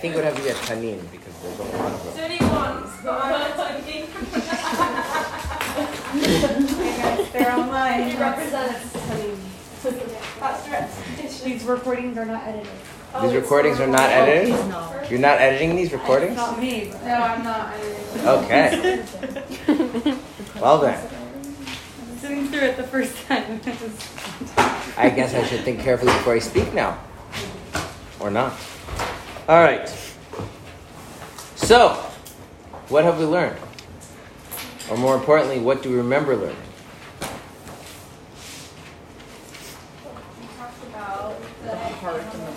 think it would have to be a tanin because there's a lot of them. They're online. He represents These recordings are not edited. These oh, recordings are not edited? You're not editing these recordings? Not me. No, I'm not. editing. Okay. Well then, Sitting through it the first time. I guess I should think carefully before I speak now. Or not. All right. So, what have we learned? Or more importantly, what do we remember learning? We talked about the heart and the brain,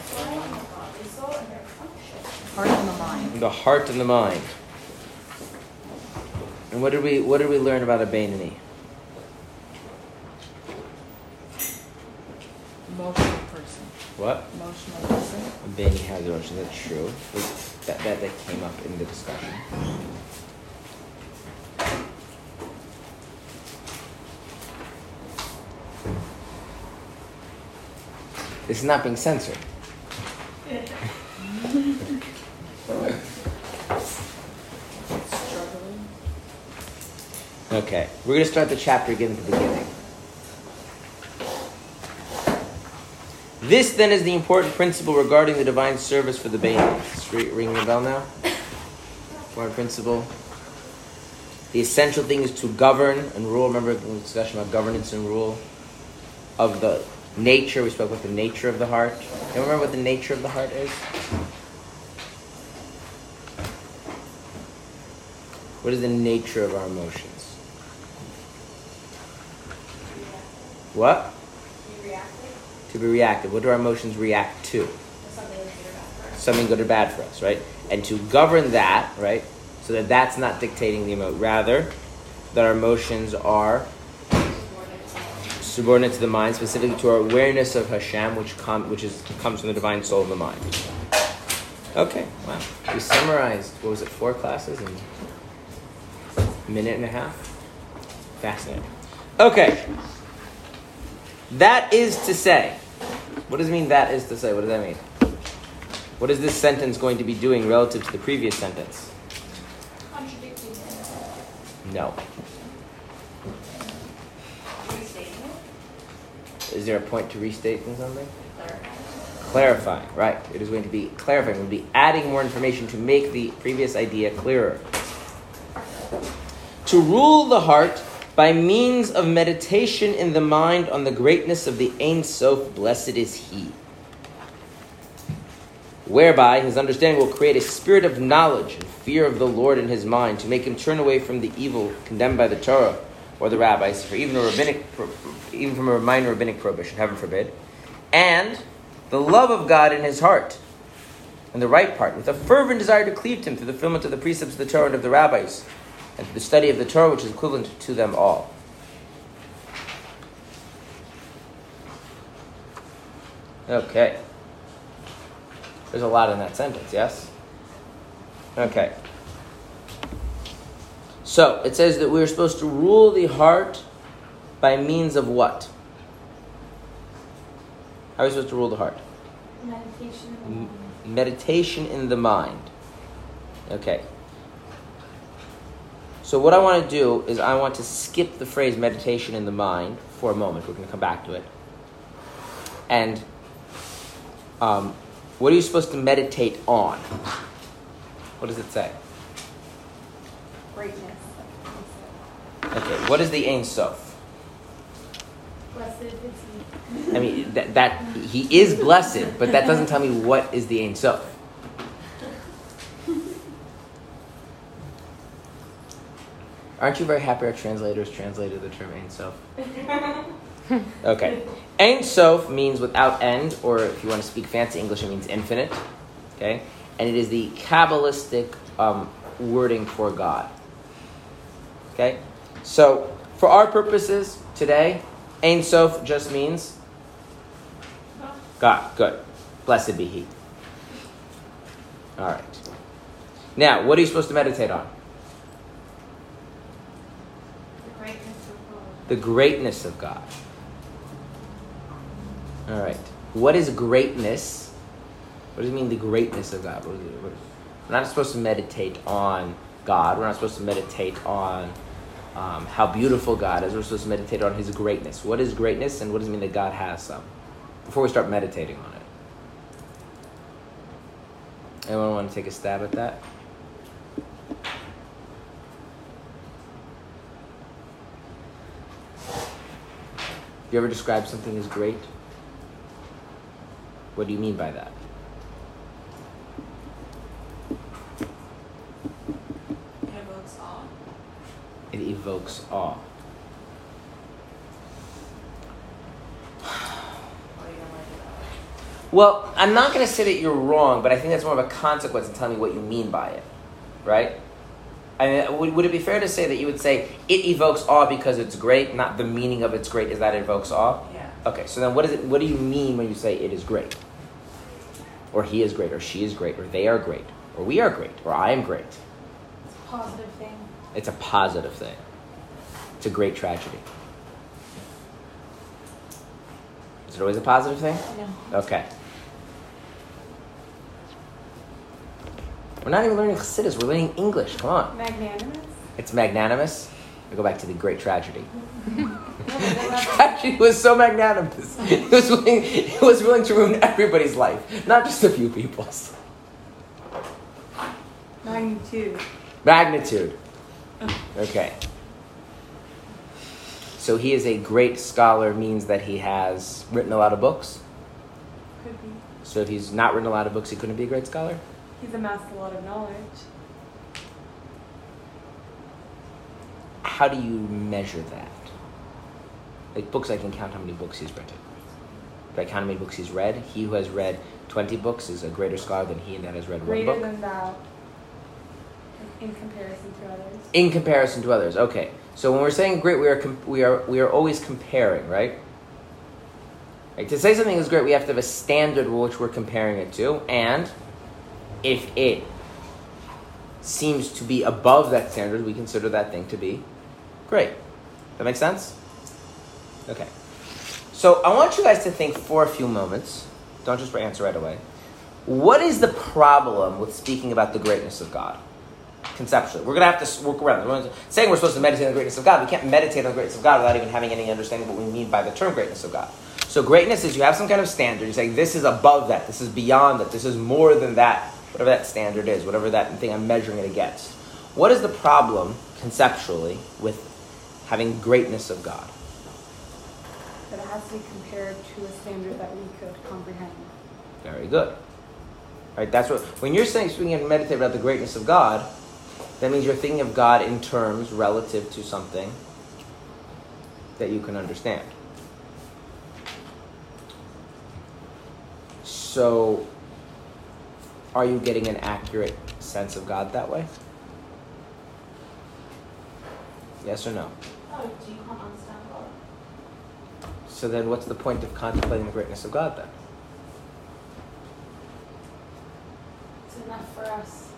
soul, and their function. Heart and the mind. The heart and the mind. And what did we what did we learn about a Beinoni? Emotional person. What? Emotional person. A Baini has emotions. That's true. That, that that came up in the discussion. This is not being censored. Okay, we're going to start the chapter again at the beginning. This then is the important principle regarding the divine service for the. Is it ringing a bell now? Important principle. The essential thing is to govern and rule. Remember the discussion about governance and rule of the nature. We spoke about the nature of the heart. You remember what the nature of the heart is? What is the nature of our emotions? What? To be reactive. What do our emotions react to? to something good or bad for us. Something good or bad for us, right? And to govern that, right? So that that's not dictating the emotion. Rather, that our emotions are subordinate to the mind, specifically to our awareness of Hashem, which com- which is comes from the divine soul of the mind. Okay, wow. We summarized what was it, four classes in a minute and a half? Fascinating. Okay. That is to say. What does it mean that is to say? What does that mean? What is this sentence going to be doing relative to the previous sentence? Contradicting it. No. Is there a point to restating something? Clarifying. Clarifying, right. It is going to be clarifying. We'll be adding more information to make the previous idea clearer. To rule the heart by means of meditation in the mind on the greatness of the Ein Sof, blessed is he. Whereby his understanding will create a spirit of knowledge and fear of the Lord in his mind to make him turn away from the evil condemned by the Torah or the rabbis, for even a rabbinic, even from a minor rabbinic prohibition, heaven forbid, and the love of God in his heart, and the right part, with a fervent desire to cleave to him through the fulfillment of the precepts of the Torah and of the rabbis, and to the study of the Torah, which is equivalent to them all. Okay. There's a lot in that sentence, yes? Okay. So, it says that we are supposed to rule the heart by means of what? How are we supposed to rule the heart? Meditation. M- meditation in the mind. Okay. So what I want to do is I want to skip the phrase meditation in the mind for a moment. We're going to come back to it. And um, what are you supposed to meditate on? What does it say? Greatness. Okay. What is the Ein Sof? Blessed is he. I mean, that, that he is blessed, but that doesn't tell me what is the Ein Sof. Aren't you very happy our translators translated the term Ein Sof? Okay. Ein Sof means without end, or if you want to speak fancy English, it means infinite. Okay? And it is the Kabbalistic um, wording for God. Okay? So, for our purposes today, Ein Sof just means God. Good. Blessed be He. All right. Now, what are you supposed to meditate on? The greatness of God. The greatness of God. All right. What is greatness What does it mean, the greatness of God? We're not supposed to meditate on God. We're not supposed to meditate on um, how beautiful God is. We're supposed to meditate on His greatness. What is greatness, and what does it mean that God has some? Before we start meditating on it. Anyone want to take a stab at that? You ever describe something as great? What do you mean by that? It evokes awe. It evokes awe. What do you don't like about it? Well, I'm not going to say that you're wrong, but I think that's more of a consequence of telling me what you mean by it, right? I mean, would, would it be fair to say that you would say it evokes awe because it's great, not the meaning of it's great is that it evokes awe? Yeah. Okay, so then what is it? What do you mean when you say it is great, or he is great, or she is great, or they are great, or we are great, or I am great? It's a positive thing. It's a positive thing. It's a great tragedy. Is it always a positive thing? No. Okay. We're not even learning Chassidus, we're learning English. Come on. Magnanimous? It's magnanimous. We go back to the great tragedy. No, but that's- tragedy was so magnanimous. It was, willing, it was willing to ruin everybody's life, not just a few people's. Magnitude. Magnitude. Okay. So he is a great scholar means that he has written a lot of books. Could be. So if he's not written a lot of books, he couldn't be a great scholar? He's amassed a lot of knowledge. How do you measure that? Like books, I can count how many books he's written. If I count how many books he's read, he who has read 20 books is a greater scholar than he that has read one Greater book. than that. In comparison to others. In comparison to others, okay. So when we're saying great, we are com- we are we are always comparing, right? Like to say something is great, we have to have a standard which we're comparing it to, and if it seems to be above that standard, we consider that thing to be great. That makes sense? Okay. So I want you guys to think for a few moments. Don't just answer right away. What is the problem with speaking about the greatness of God? Conceptually, we're gonna have to work around it. Saying we're supposed to meditate on the greatness of God. We can't meditate on the greatness of God without even having any understanding of what we mean by the term greatness of God. So greatness is you have some kind of standard. You say this is above that. This is beyond that. This is more than that. Whatever that standard is, whatever that thing I'm measuring it against. What is the problem conceptually with having greatness of God? That it has to be compared to a standard that we could comprehend. Very good. Right? That's what when you're saying speaking and meditate about the greatness of God, that means you're thinking of God in terms relative to something that you can understand. So are you getting an accurate sense of God that way? Yes or no? Oh, do you can't understand God? So then what's the point of contemplating the greatness of God then? It's enough for us.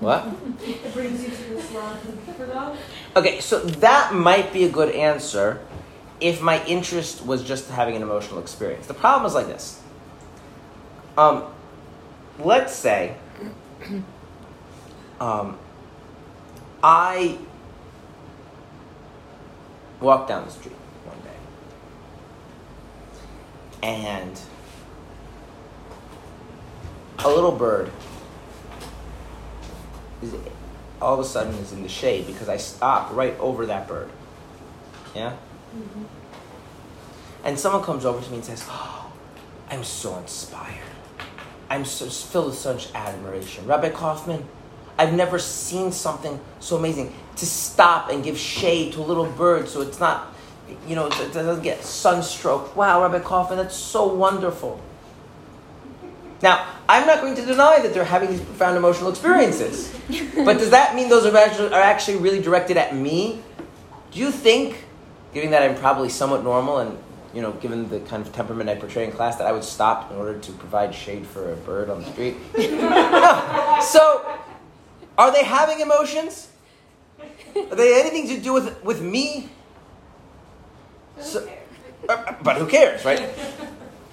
What? It brings you to this world for God. Okay, so that might be a good answer if my interest was just having an emotional experience. The problem is like this. Um, let's say um, I walk down the street one day and a little bird is all of a sudden is in the shade because I stopped right over that bird. Yeah? Mm-hmm. And someone comes over to me and says, oh, I'm so inspired. I'm so filled with such admiration. Rabbi Kaufmann, I've never seen something so amazing. To stop and give shade to a little bird so it's not, you know, it doesn't get sunstroke. Wow, Rabbi Kaufmann, that's so wonderful. Now, I'm not going to deny that they're having these profound emotional experiences. but does that mean those are actually really directed at me? Do you think, given that I'm probably somewhat normal and, you know, given the kind of temperament I portray in class, that I would stop in order to provide shade for a bird on the street? no. So, are they having emotions? Are they anything to do with, with me? So, uh, but who cares, right?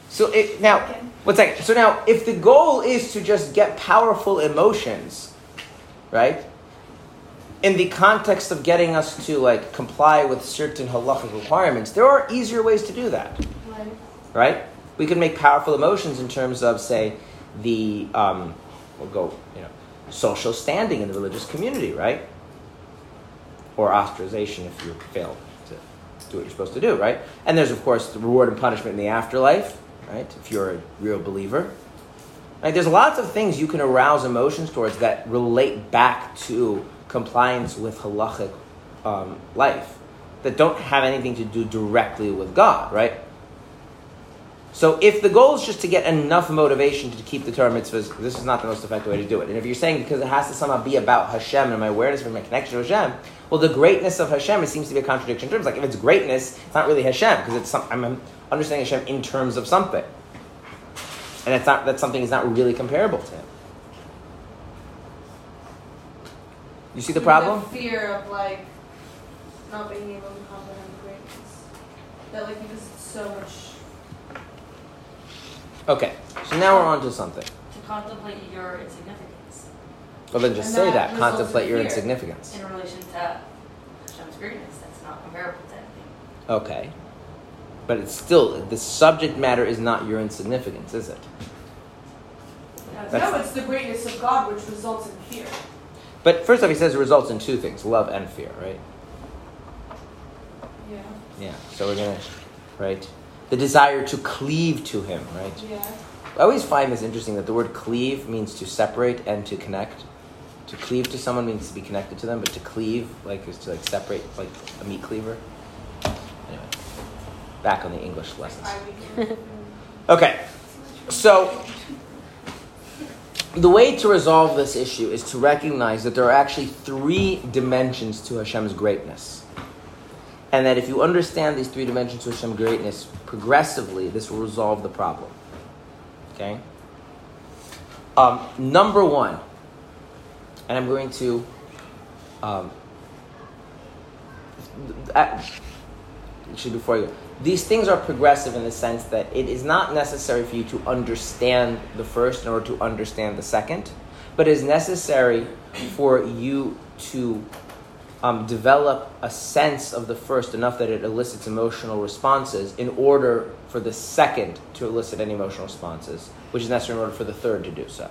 So it, now, one second. So now, if the goal is to just get powerful emotions, right? In the context of getting us to like comply with certain halachic requirements, there are easier ways to do that, Right. right? We can make powerful emotions in terms of, say, the um, we'll go, you know, social standing in the religious community, right? Or ostracization if you fail to do what you're supposed to do, right? And there's of course the reward and punishment in the afterlife, right? If you're a real believer. Right? There's lots of things you can arouse emotions towards that relate back to compliance with halachic um, life that don't have anything to do directly with God, right? So if the goal is just to get enough motivation to keep the Torah mitzvahs, this is not the most effective way to do it. And if you're saying because it has to somehow be about Hashem and my awareness of my connection to Hashem, well, the greatness of Hashem, it seems to be a contradiction in terms. Like if it's greatness, it's not really Hashem because it's some, I'm understanding Hashem in terms of something, and it's not that something is not really comparable to Him. You see the problem? The fear of like not being able to comprehend the greatness. That like because it's so much. Okay, so now we're on to something. To contemplate your insignificance Well, then just And say that that. Contemplate your insignificance. in relation to Hashem's greatness. That's not comparable to anything. Okay. But it's still, the subject matter is not your insignificance, is it? That's- no, it's the greatness of God which results in fear. But first off, he says it results in two things love and fear, right? Yeah. Yeah. So we're going to, right? The desire to cleave to him, right? Yeah. I always find this interesting that the word cleave means to separate and to connect. To cleave to someone means to be connected to them, but to cleave, like, is to like separate, like a meat cleaver. Anyway, back on the English lessons. Okay, so the way to resolve this issue is to recognize that there are actually three dimensions to Hashem's greatness. And that if you understand these three dimensions to Hashem's greatness progressively, this will resolve the problem. Okay? Um, number one, and I'm going to. Um, uh, actually, before you go, these things are progressive in the sense that it is not necessary for you to understand the first in order to understand the second, but it is necessary for you to um, develop a sense of the first enough that it elicits emotional responses in order for the second to elicit any emotional responses, which is necessary in order for the third to do so.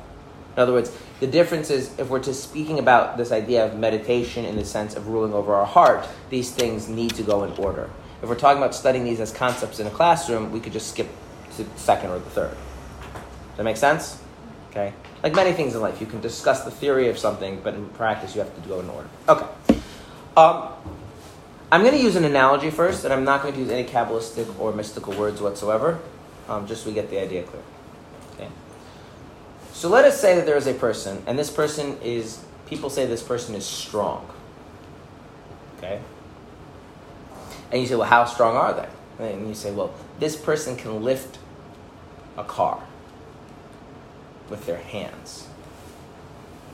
In other words, the difference is if we're just speaking about this idea of meditation in the sense of ruling over our heart, these things need to go in order. If we're talking about studying these as concepts in a classroom, we could just skip to the second or the third. Does that make sense? Okay? Like many things in life, you can discuss the theory of something, but in practice, you have to go in order. Okay. Um, I'm going to use an analogy first, and I'm not going to use any Kabbalistic or mystical words whatsoever, um, just so we get the idea clear. Okay? So let us say that there is a person, and this person is, people say this person is strong. Okay? And you say, well, how strong are they? And you say, well, this person can lift a car with their hands.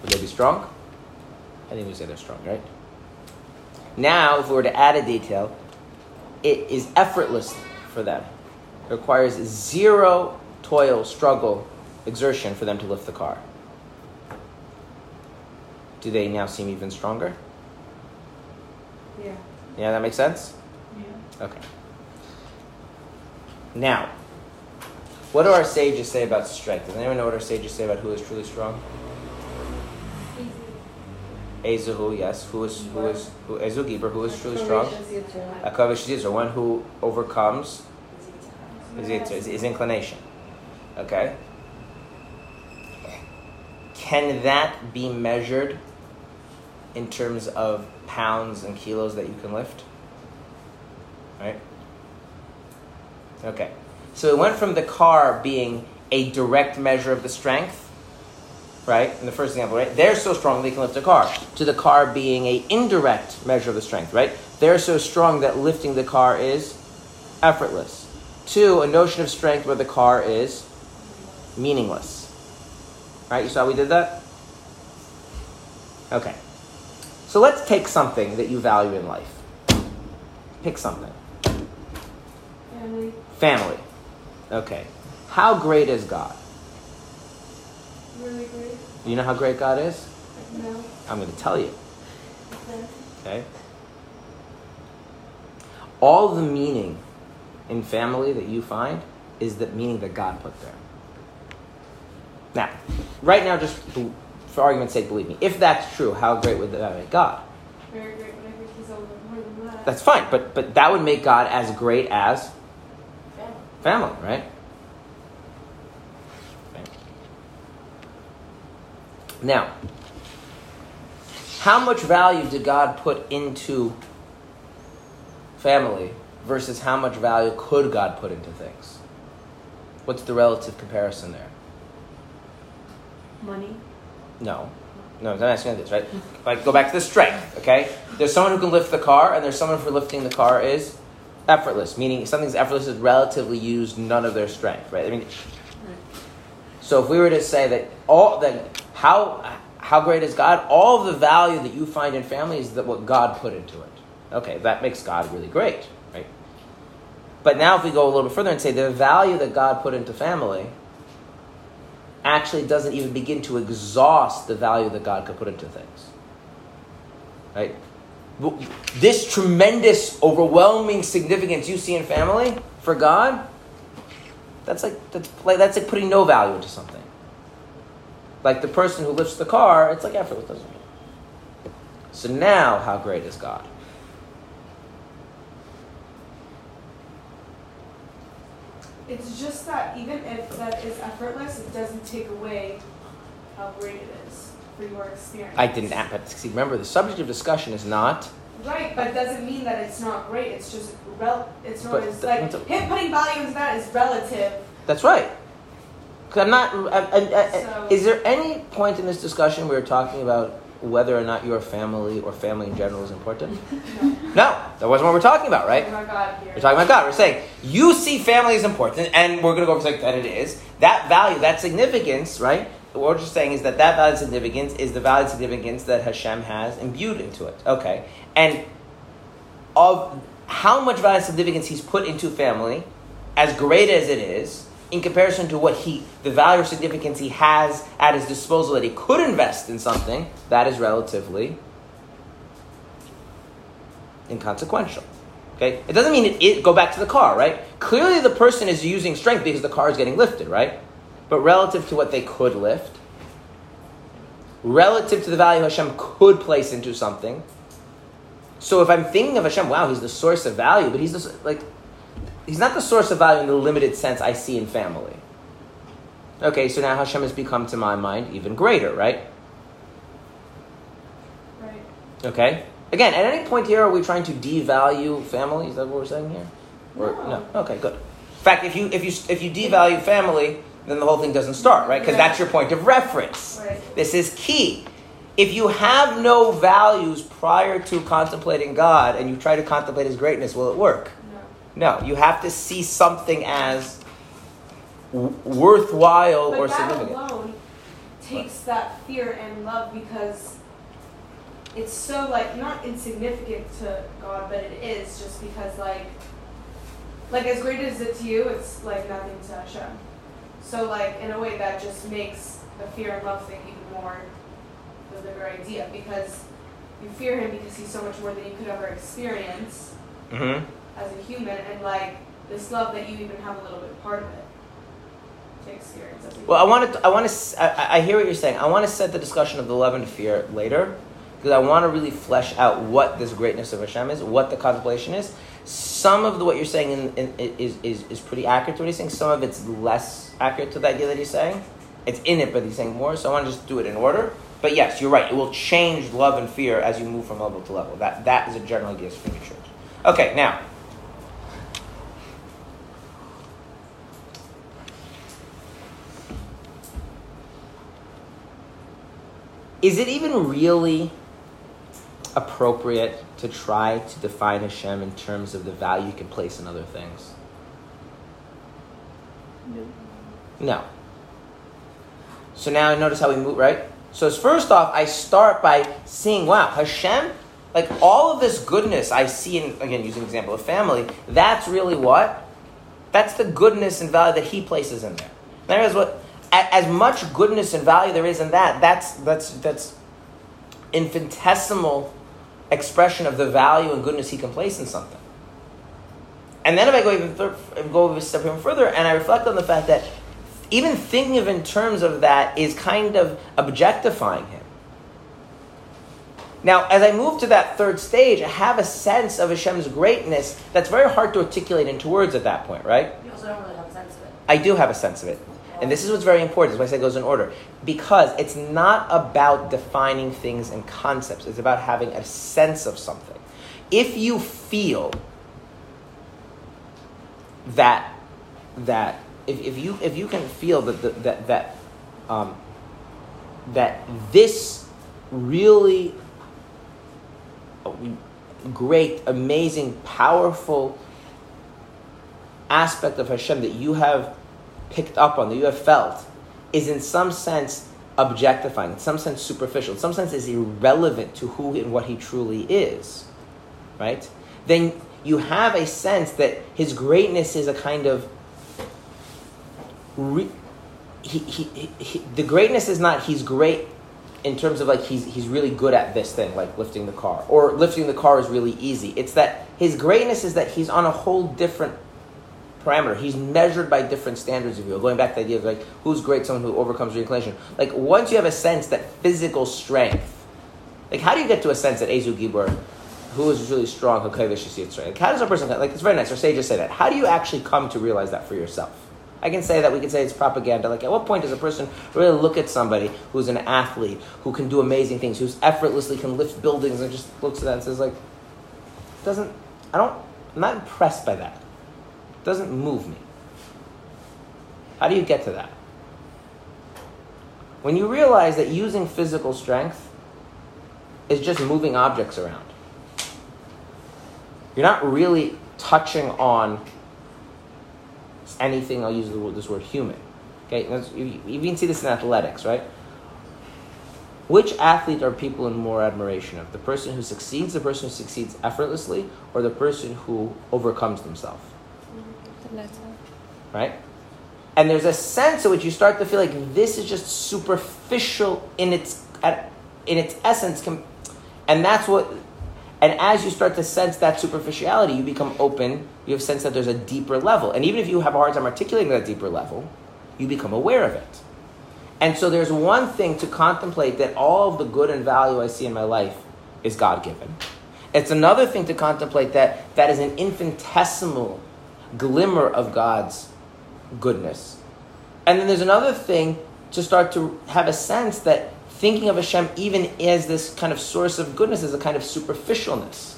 Would they be strong? I think we say they're strong, right? Now, if we were to add a detail, it is effortless for them. It requires zero toil, struggle, exertion for them to lift the car. Do they now seem even stronger? Yeah. Yeah, that makes sense? Okay. Now, what do our sages say about strength? Does anyone know what our sages say about who is truly strong? Ezuhu, yes. Who is who is who Ezu Gibor, who is truly strong? Akavish Zizr, one who overcomes his inclination. Okay? Can that be measured in terms of pounds and kilos that you can lift? Right? Okay. So it went from the car being a direct measure of the strength, right? In the first example, right? They're so strong they can lift a car. To the car being a indirect measure of the strength, right? They're so strong that lifting the car is effortless. Two, a notion of strength where the car is meaningless. Right? You saw we did that? Okay. So let's take something that you value in life. Pick something. Family. Family. Okay. How great is God? Really great. You know how great God is? No. I'm going to tell you. Okay. All the meaning in family that you find is the meaning that God put there. Now, right now, just for argument's sake, believe me. If that's true, how great would that make God? Very great, but I think he's a little more than that. That's fine, but but that would make God as great as Family. family, right? Now, how much value did God put into family versus how much value could God put into things? What's the relative comparison there? Money. No. No, I'm asking you this, right? Like, go back to the strength, okay? There's someone who can lift the car, and there's someone for lifting the car is effortless, meaning something's effortless is relatively used none of their strength, right? I mean, so if we were to say that all that how how great is God? All the value that you find in family is that what God put into it. Okay, that makes God really great, right? But now if we go a little bit further and say the value that God put into family actually doesn't even begin to exhaust the value that God could put into things. Right? This tremendous, overwhelming significance you see in family for God, that's like that's like that's like putting no value into something. Like the person who lifts the car, it's like effortless, doesn't it? So now, how great is God? It's just that even if that is effortless, it doesn't take away how great it is for your experience. I didn't. a- But see, remember, the subject of discussion is not. Right, but it doesn't mean that it's not great. It's just rel. It's not. But It's like the- him putting value into that is relative. That's right. Cause I'm not. I, I, I, So- is there any point in this discussion where we're talking about whether or not your family or family in general is important? No, No, that wasn't what we're talking about, right? My God, here. We're talking about God. We're saying you see family is important, and we're going to go over like that it is. That value, that significance, right? What we're just saying is that that value significance is the value significance that Hashem has imbued into it. Okay, and of how much value significance He's put into family, as great as it is, in comparison to what He, the value or significance He has at His disposal that He could invest in something, that is relatively inconsequential. Okay? It doesn't mean it, it go back to the car, right? Clearly the person is using strength because the car is getting lifted, right? But relative to what they could lift, relative to the value Hashem could place into something. So if I'm thinking of Hashem, wow, he's the source of value, but he's the, like he's not the source of value in the limited sense I see in family. Okay, so now Hashem has become to my mind even greater, right? Right. Okay. Again, at any point here, are we trying to devalue family? Is that what we're saying here? Or, No. Okay, good. In fact, if you if you if you devalue family, then the whole thing doesn't start, right? Because that's your point of reference. Right. This is key. If you have no values prior to contemplating God and you try to contemplate His greatness, will it work? No. No. You have to see something as w- worthwhile But or that significant. alone takes that fear and love because it's so like not insignificant to God, but it is just because like like as great as it to you, it's like nothing to Hashem. So like in a way that just makes the fear and love thing even more the bigger idea because you fear him because he's so much more than you could ever experience Mm-hmm. as a human and like this love that you even have a little bit part of it to experience Well, I want to. I want to. I, I hear what you're saying. I want to set the discussion of the love and fear later, because I want to really flesh out what this greatness of Hashem is, what the contemplation is. Some of the, what you're saying in, in, is, is is pretty accurate to what he's saying. Some of it's less accurate to the idea that he's saying. It's in it, but he's saying more. So I want to just do it in order. But yes, you're right. It will change love and fear as you move from level to level. That that is a general idea from the church. Okay, now. Is it even really appropriate to try to define Hashem in terms of the value you can place in other things? No. So now notice how we move, right? So first off, I start by seeing, wow, Hashem, like all of this goodness I see in, again, using example of family, that's really what? That's the goodness and value that he places in there. There is what as much goodness and value there is in that, that's that's that's infinitesimal expression of the value and goodness he can place in something. And then if I go even thir- go a step even further, and I reflect on the fact that even thinking of in terms of that is kind of objectifying him. Now, as I move to that third stage, I have a sense of Hashem's greatness that's very hard to articulate into words at that point, right? You also don't really have a sense of it. I do have a sense of it. And this is what's very important. That's why I say it goes in order. Because it's not about defining things and concepts, it's about having a sense of something. If you feel that, that if, if, you, if you can feel that, that, that, that, um, that this really great, amazing, powerful aspect of Hashem that you have picked up on, that you have felt, is in some sense objectifying, in some sense superficial, in some sense is irrelevant to who and what he truly is, right? Then you have a sense that his greatness is a kind of. Re- he, he, he, he, the greatness is not he's great in terms of like he's, he's really good at this thing, like lifting the car, or lifting the car is really easy. It's that his greatness is that he's on a whole different parameter. He's measured by different standards of you. Going back to the idea of like who's great, someone who overcomes reincarnation. Like once you have a sense that physical strength, like how do you get to a sense that Ezu Gibor, who is really strong, like how does a person like it's very nice, or say just say that. How do you actually come to realize that for yourself? I can say that we can say it's propaganda. Like, at what point does a person really look at somebody who's an athlete, who can do amazing things, who's effortlessly can lift buildings, and just looks at that and says, like, doesn't, I don't, I'm not impressed by that. Doesn't move me. How do you get to that? When you realize that using physical strength is just moving objects around, you're not really touching on anything, I'll use word, this word human. Okay, you even see this in athletics, right? Which athlete are people in more admiration of? The person who succeeds, the person who succeeds effortlessly, or the person who overcomes themselves? Right? And there's a sense in which you start to feel like this is just superficial in its in its essence, and that's what. And as you start to sense that superficiality, you become open. You have sense that there's a deeper level, and even if you have a hard time articulating that deeper level, you become aware of it. And so there's one thing to contemplate that all of the good and value I see in my life is God given. It's another thing to contemplate that that is an infinitesimal glimmer of God's goodness. And then there's another thing to start to have a sense that thinking of Hashem even as this kind of source of goodness is a kind of superficialness.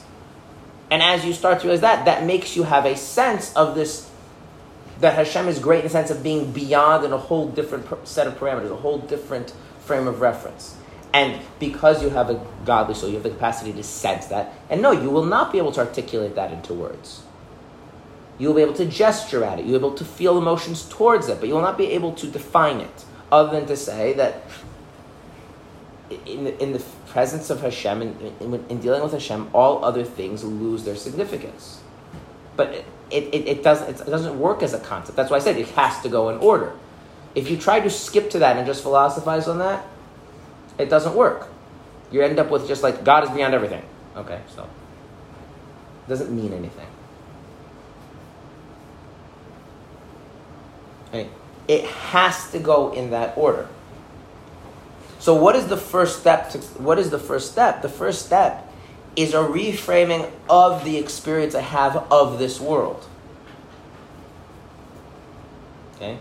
And as you start to realize that, that makes you have a sense of this that Hashem is great in the sense of being beyond in a whole different set of parameters, a whole different frame of reference. And because you have a godly soul, you have the capacity to sense that. And no, you will not be able to articulate that into words. You will be able to gesture at it. You'll be able to feel emotions towards it, but you will not be able to define it, other than to say that in the, in the presence of Hashem, in, in, in dealing with Hashem, all other things lose their significance. But it, it, it, doesn't, it doesn't work as a concept. That's why I said it has to go in order. If you try to skip to that and just philosophize on that, it doesn't work. You end up with just like God is beyond everything. Okay, so it doesn't mean anything. Okay. It has to go in that order. So what is the first step to what is the first step? The first step is a reframing of the experience I have of this world. Okay?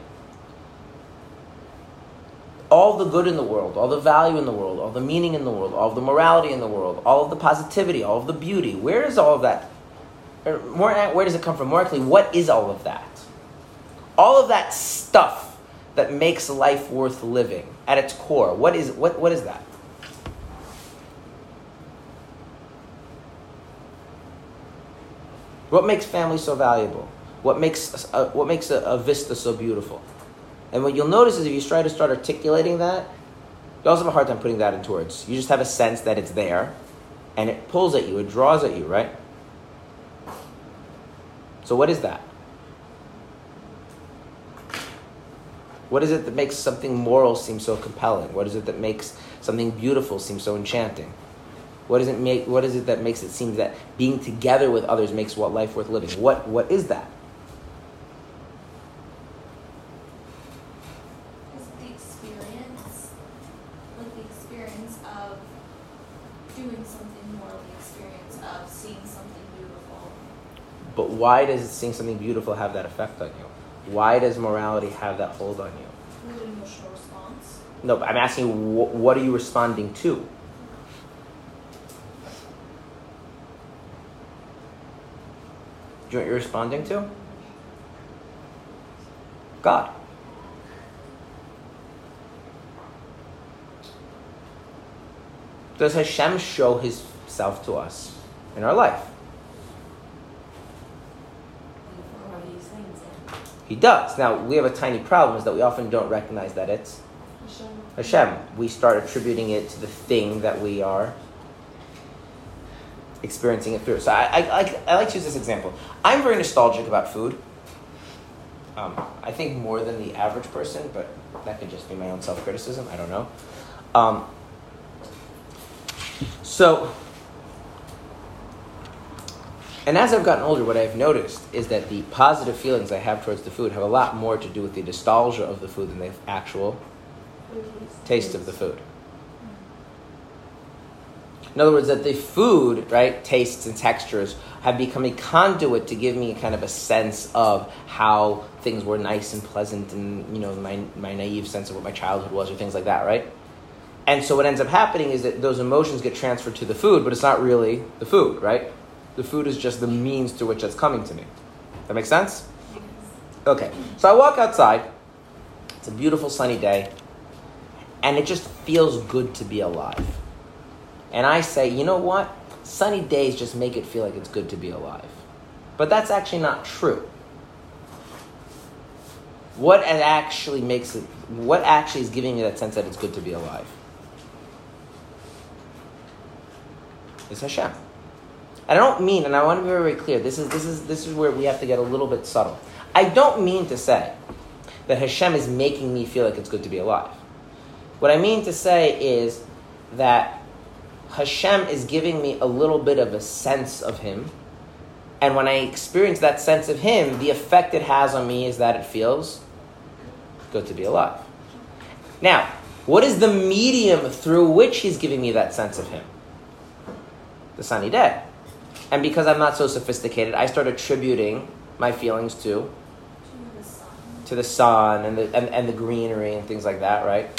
All the good in the world, all the value in the world, all the meaning in the world, all the morality in the world, all of the positivity, all of the beauty. Where is all of that? Or more, where does it come from? More actually, what is all of that? All of that stuff that makes life worth living at its core. What is, what, what is that? What makes family so valuable? What makes, a, what makes a, a, vista so beautiful? And what you'll notice is if you try to start articulating that, you also have a hard time putting that into words. You just have a sense that it's there, and it pulls at you, it draws at you, right? So what is that? What is it that makes something moral seem so compelling? What is it that makes something beautiful seem so enchanting? What it make? What is it that makes it seem that being together with others makes what life worth living? What what is that? it the experience, like the experience of doing something more, the experience of seeing something beautiful? But why does seeing something beautiful have that effect on you? Why does morality have that hold on you? Is an emotional response? No, but I'm asking you, wh- what are you responding to? Do you know what you're responding to? God. Does Hashem show Himself to us in our life? What are these things? He does. Now, we have a tiny problem is that we often don't recognize that it's Hashem. Hashem. We start attributing it to the thing that we are experiencing it through. So I, I, I, I like to use this example. I'm very nostalgic about food. Um, I think more than the average person, but that could just be my own self criticism. I don't know. Um, so, and as I've gotten older, what I've noticed is that the positive feelings I have towards the food have a lot more to do with the nostalgia of the food than the actual taste of the food. In other words, that the food, right, tastes and textures have become a conduit to give me a kind of a sense of how things were nice and pleasant and, you know, my, my naive sense of what my childhood was or things like that, right? And so what ends up happening is that those emotions get transferred to the food, but it's not really the food, right? The food is just the means to which it's coming to me. That makes sense? Okay. So I walk outside. It's a beautiful sunny day. And it just feels good to be alive. And I say, you know what? Sunny days just make it feel like it's good to be alive. But that's actually not true. What actually makes it, what actually is giving me that sense that it's good to be alive? Is Hashem. I don't mean, and I want to be very, very clear, this is, this, is, this is where we have to get a little bit subtle. I don't mean to say that Hashem is making me feel like it's good to be alive. What I mean to say is that Hashem is giving me a little bit of a sense of Him. And when I experience that sense of Him, the effect it has on me is that it feels good to be alive. Now, what is the medium through which He's giving me that sense of Him? The sunny day. And because I'm not so sophisticated, I start attributing my feelings to To the sun. and the and, and the greenery and things like that, right?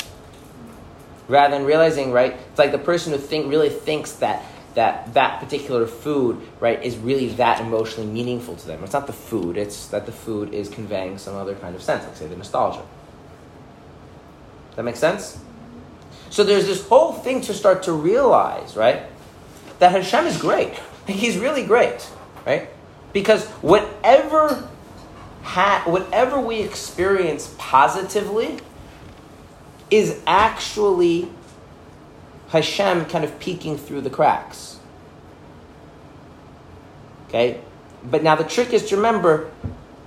Rather than realizing, right, it's like the person who think really thinks that that that particular food, right, is really that emotionally meaningful to them. It's not the food; it's that the food is conveying some other kind of sense, like say the nostalgia. That makes sense. So there's this whole thing to start to realize, right, that Hashem is great. He's really great, right? Because whatever ha- whatever we experience positively is actually Hashem kind of peeking through the cracks. Okay? But now the trick is to remember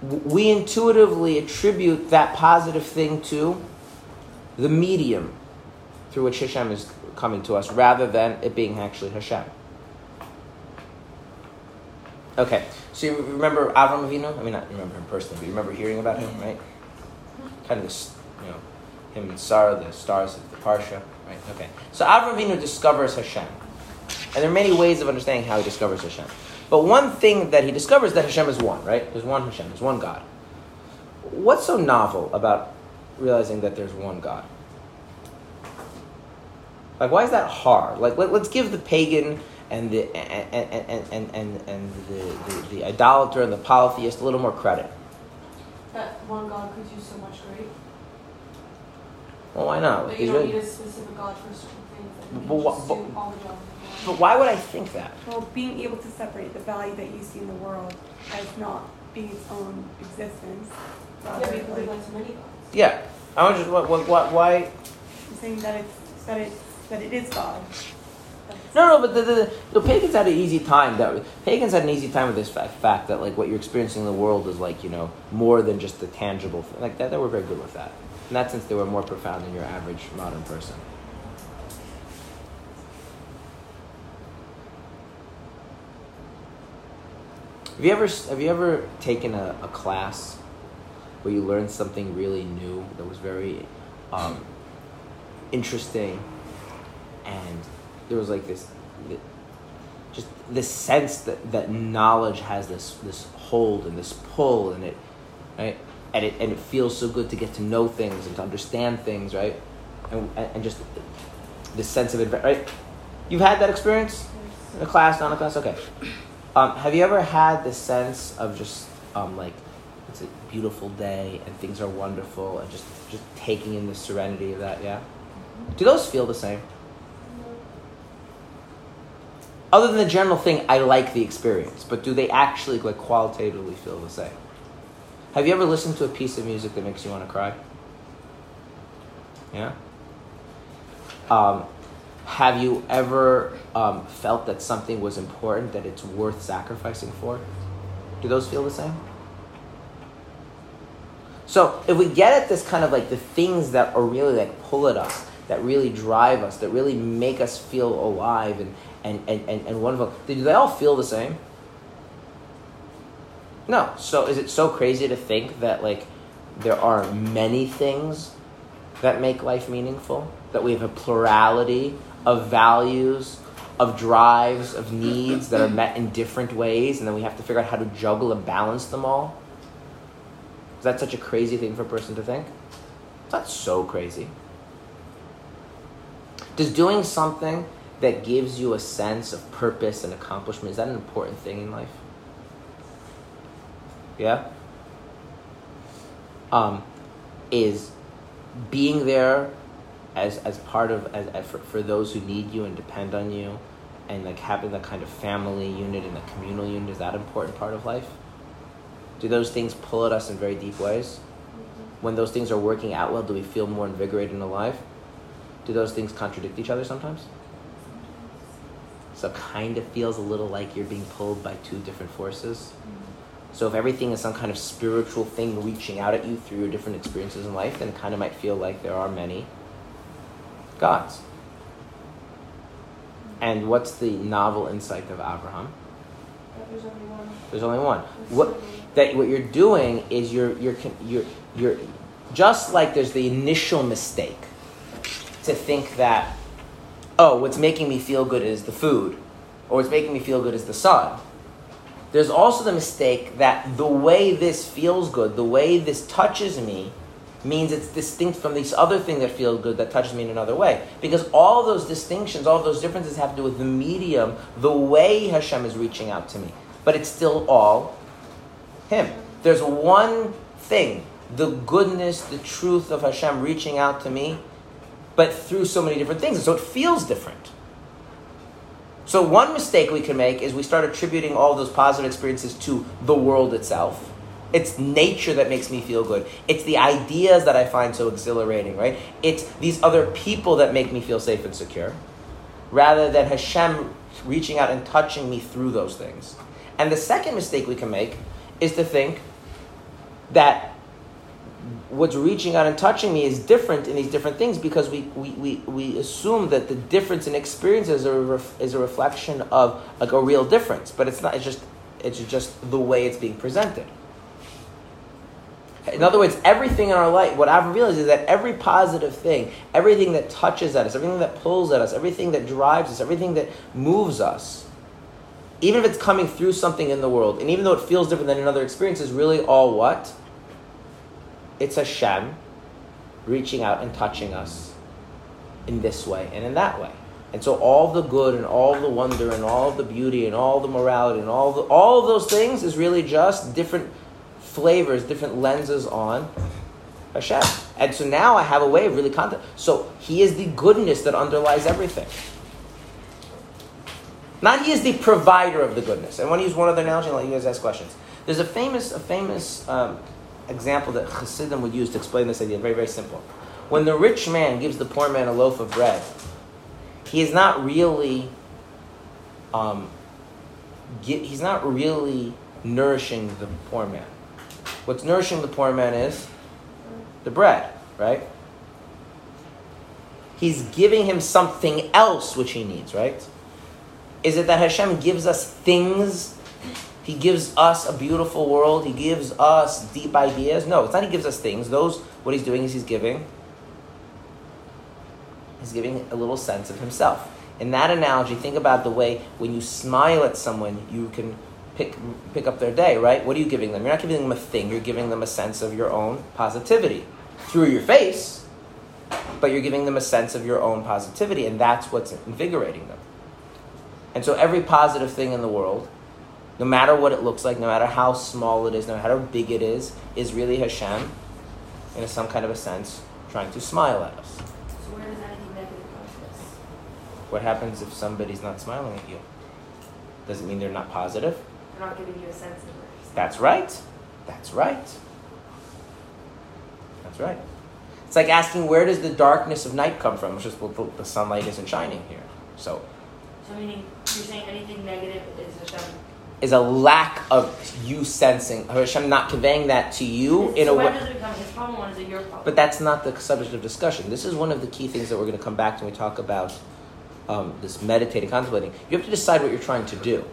we intuitively attribute that positive thing to the medium through which Hashem is coming to us rather than it being actually Hashem. Okay, so you remember Avram Avinu? I mean, not remember him personally, but you remember hearing about him, mm-hmm. right? Kind of this, you know, him and Sarah, the stars of the Parsha, right? Okay, so Avram Avinu discovers Hashem. And there are many ways of understanding how he discovers Hashem. But one thing that he discovers is that Hashem is one, right? There's one Hashem, there's one God. What's so novel about realizing that there's one God? Like, why is that hard? Like, let, us give the pagan and the and and and and, and the, the, the idolater and the polytheist a little more credit. That one God could do so much great. Well, why not? But He's you don't really- need a specific God for certain things. But can wha- just but- do all the jobs. but why would I think that? Well, being able to separate the value that you see in the world as not being its own existence. Yeah, rather, we believe like, many gods. Yeah, I was just what, what, what why? I'm saying that it's that it's that it is God. No, no, but the, the, the pagans had an easy time. That pagans had an easy time with this fact, fact that like what you're experiencing in the world is like you know more than just the tangible thing. Like that, they were very good with that. In that sense, they were more profound than your average modern person. Have you ever have you ever taken a, a class where you learned something really new that was very um, interesting, and there was like this, just this sense that, that knowledge has this this hold and this pull and it, right, and it and it feels so good to get to know things and to understand things, right, and and just this sense of adventure, right. You've had that experience in a class, not a class, okay. Um, have you ever had this sense of just um, like it's a beautiful day and things are wonderful and just just taking in the serenity of that? Yeah. Do those feel the same? Other than the general thing, I like the experience, but do they actually like qualitatively feel the same? Have you ever listened to a piece of music that makes you want to cry? Yeah. Um, have you ever um, felt that something was important that it's worth sacrificing for? Do those feel the same? So if we get at this kind of like the things that are really like pull at us, that really drive us, that really make us feel alive and and, and, and, and wonderful, do they all feel the same? No. So is it so crazy to think that like there are many things that make life meaningful? That we have a plurality of values, of drives, of needs that are met in different ways, and then we have to figure out how to juggle and balance them all? Is that such a crazy thing for a person to think? Not so crazy. Does doing something that gives you a sense of purpose and accomplishment, is that an important thing in life? Yeah? Um, is being there as, as part of, as, as for, for those who need you and depend on you, and like having that kind of family unit and the communal unit, is that an important part of life? Do those things pull at us in very deep ways? When those things are working out well, do we feel more invigorated and alive? Do those things contradict each other sometimes? So it kind of feels a little like you're being pulled by two different forces. Mm-hmm. So if everything is some kind of spiritual thing reaching out at you through your different experiences in life, then it kind of might feel like there are many gods. Mm-hmm. And what's the novel insight of Abraham? That there's only one. There's only one. There's What that what you're doing is you're you're you're you're just like there's the initial mistake to think that oh what's making me feel good is the food or what's making me feel good is the sun. There's also the mistake that the way this feels good the way this touches me means it's distinct from this other thing that feels good that touches me in another way. Because all those distinctions all those differences have to do with the medium the way hashem is reaching out to me. But it's still all him. There's one thing, the goodness, the truth of Hashem reaching out to me, but through so many different things. And so it feels different. So one mistake we can make is we start attributing all those positive experiences to the world itself. It's nature that makes me feel good. It's the ideas that I find so exhilarating, right? It's these other people that make me feel safe and secure, rather than Hashem reaching out and touching me through those things. And the second mistake we can make is to think that what's reaching out and touching me is different in these different things because we, we, we, we assume that the difference in experiences are a ref, is a reflection of like a real difference but it's not it's just it's just the way it's being presented in other words everything in our life what i've realized is that every positive thing everything that touches at us everything that pulls at us everything that drives us everything that moves us even if it's coming through something in the world, and even though it feels different than another experience, is really all what? It's Hashem reaching out and touching us in this way and in that way. And so all the good and all the wonder and all the beauty and all the morality and all the, all of those things is really just different flavors, different lenses on Hashem. And so now I have a way of really content. So he is the goodness that underlies everything. Not he is the provider of the goodness. I want to use one other analogy and let you guys ask questions. There's a famous, a famous um, example that Chassidim would use to explain this idea. Very, very simple. When the rich man gives the poor man a loaf of bread, he is not really um, get, he's not really nourishing the poor man. What's nourishing the poor man is the bread, right? He's giving him something else which he needs, right? Is it that Hashem gives us things? He gives us a beautiful world. He gives us deep ideas. No, it's not he gives us things. Those, what he's doing is he's giving, he's giving a little sense of himself. In that analogy, think about the way when you smile at someone, you can pick, pick up their day, right? What are you giving them? You're not giving them a thing, you're giving them a sense of your own positivity through your face, but you're giving them a sense of your own positivity, and that's what's invigorating them. And so every positive thing in the world, no matter what it looks like, no matter how small it is, no matter how big it is, is really Hashem, in some kind of a sense, trying to smile at us. So where does anything negative come from this? What happens if somebody's not smiling at you? Does it mean they're not positive? They're not giving you a sense of it. That's right. That's right. That's right. It's like asking where does the darkness of night come from? It's just well, the, the sunlight isn't shining here. So, So meaning you're saying anything negative is Hashem. Is a lack of you sensing Hashem not conveying that to you in so a way. become his problem? Why is it your problem? But that's not the subject of discussion. This is one of the key things that we're going to come back to when we talk about um, this meditating, contemplating. You have to decide what you're trying to do.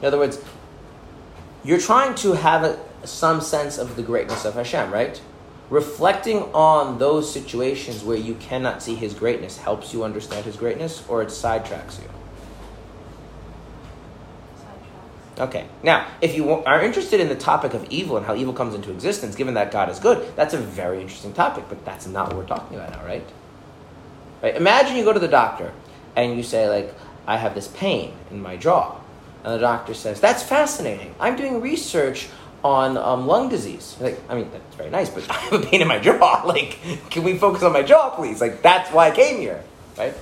In other words, you're trying to have a, some sense of the greatness of Hashem, right? Reflecting on those situations where you cannot see His greatness helps you understand His greatness, or it sidetracks you. Sidetracks. Okay. Now, if you are interested in the topic of evil and how evil comes into existence, given that God is good, that's a very interesting topic, but that's not what we're talking about now, right? Right? Imagine you go to the doctor and you say, like, I have this pain in my jaw. And the doctor says, That's fascinating. I'm doing research on um, lung disease. Like, I mean, that's very nice, but I have a pain in my jaw. Like, can we focus on my jaw, please? Like, that's why I came here? Right?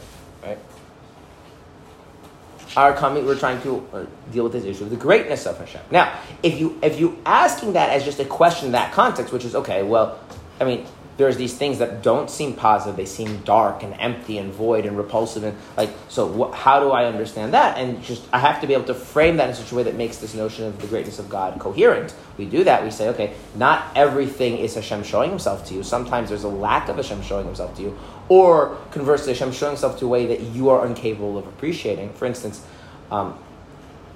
Our coming, we're trying to uh, deal with this issue of the greatness of Hashem. Now, if you if you asking that as just a question in that context, which is okay, well, I mean, there's these things that don't seem positive; they seem dark and empty and void and repulsive, and like, so wh- how do I understand that? And just I have to be able to frame that in such a way that makes this notion of the greatness of God coherent. We do that. We say, okay, not everything is Hashem showing Himself to you. Sometimes there's a lack of Hashem showing Himself to you, or conversely, Hashem showing Himself to a way that you are incapable of appreciating. For instance, um,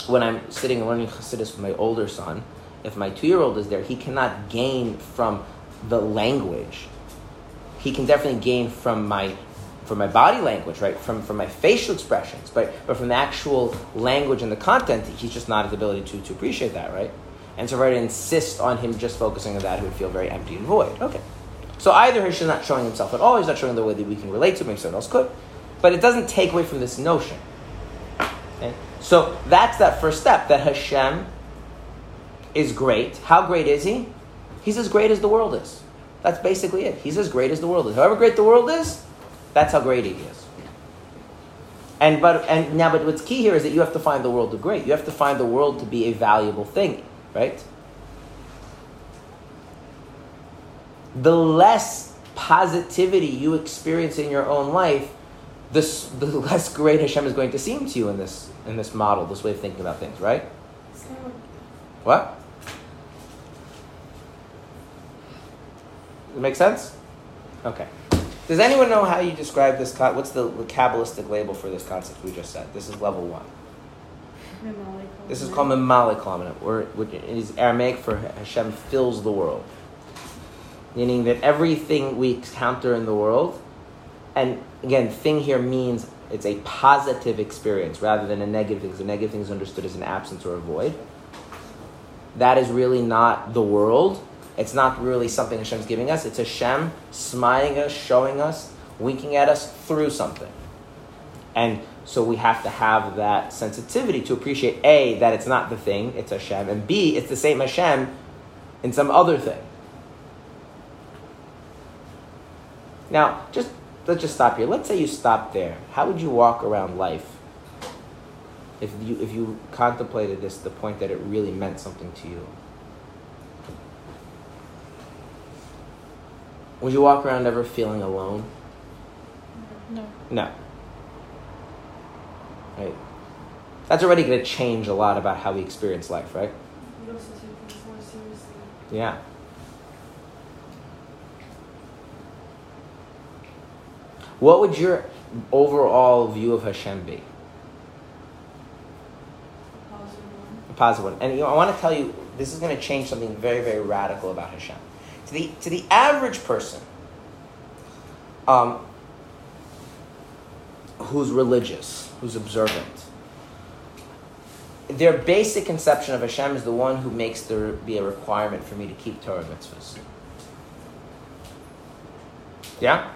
when I'm sitting and learning Chassidus with my older son, if my two-year-old is there, he cannot gain from the language. He can definitely gain from my from my body language, right? From from my facial expressions, but but from the actual language and the content, he's just not at the ability to, to appreciate that, right? And so if I were to insist on him just focusing on that, he would feel very empty and void. Okay. So either he's not showing himself at all, he's not showing the way that we can relate to him, maybe someone else could. But it doesn't take away from this notion. Okay? So that's that first step that Hashem is great. How great is he? He's as great as the world is. That's basically it. He's as great as the world is. However great the world is, that's how great he is. And but and now but what's key here is that you have to find the world to great. You have to find the world to be a valuable thing, right? The less positivity you experience in your own life, the, the less great Hashem is going to seem to you in this in this model, this way of thinking about things, right? It's kind of like What? Does it make sense? Okay. Does anyone know how you describe this? Con- what's the, Kabbalistic label for this concept we just said? This is level one. This is called Memaleh Kol Almin, or which is Aramaic for Hashem fills the world. Meaning that everything we encounter in the world, and again, thing here means it's a positive experience rather than a negative thing. a negative thing is understood as an absence or a void. That is really not the world. It's not really something Hashem's giving us. It's Hashem smiling us, showing us, winking at us through something. And so we have to have that sensitivity to appreciate A, that it's not the thing, it's Hashem, and B, it's the same Hashem in some other thing. Now, just let's just stop here. Let's say you stop there. How would you walk around life if you if you contemplated this to the point that it really meant something to you? Would you walk around ever feeling alone? No. No. Right. That's already going to change a lot about how we experience life, right? You also take things more seriously. Yeah. What would your overall view of Hashem be? Positive one. A positive one. And I want to tell you, this is going to change something very, very radical about Hashem. To the to the average person, um, who's religious, who's observant, their basic conception of Hashem is the one who makes there be a requirement for me to keep Torah mitzvahs. Yeah?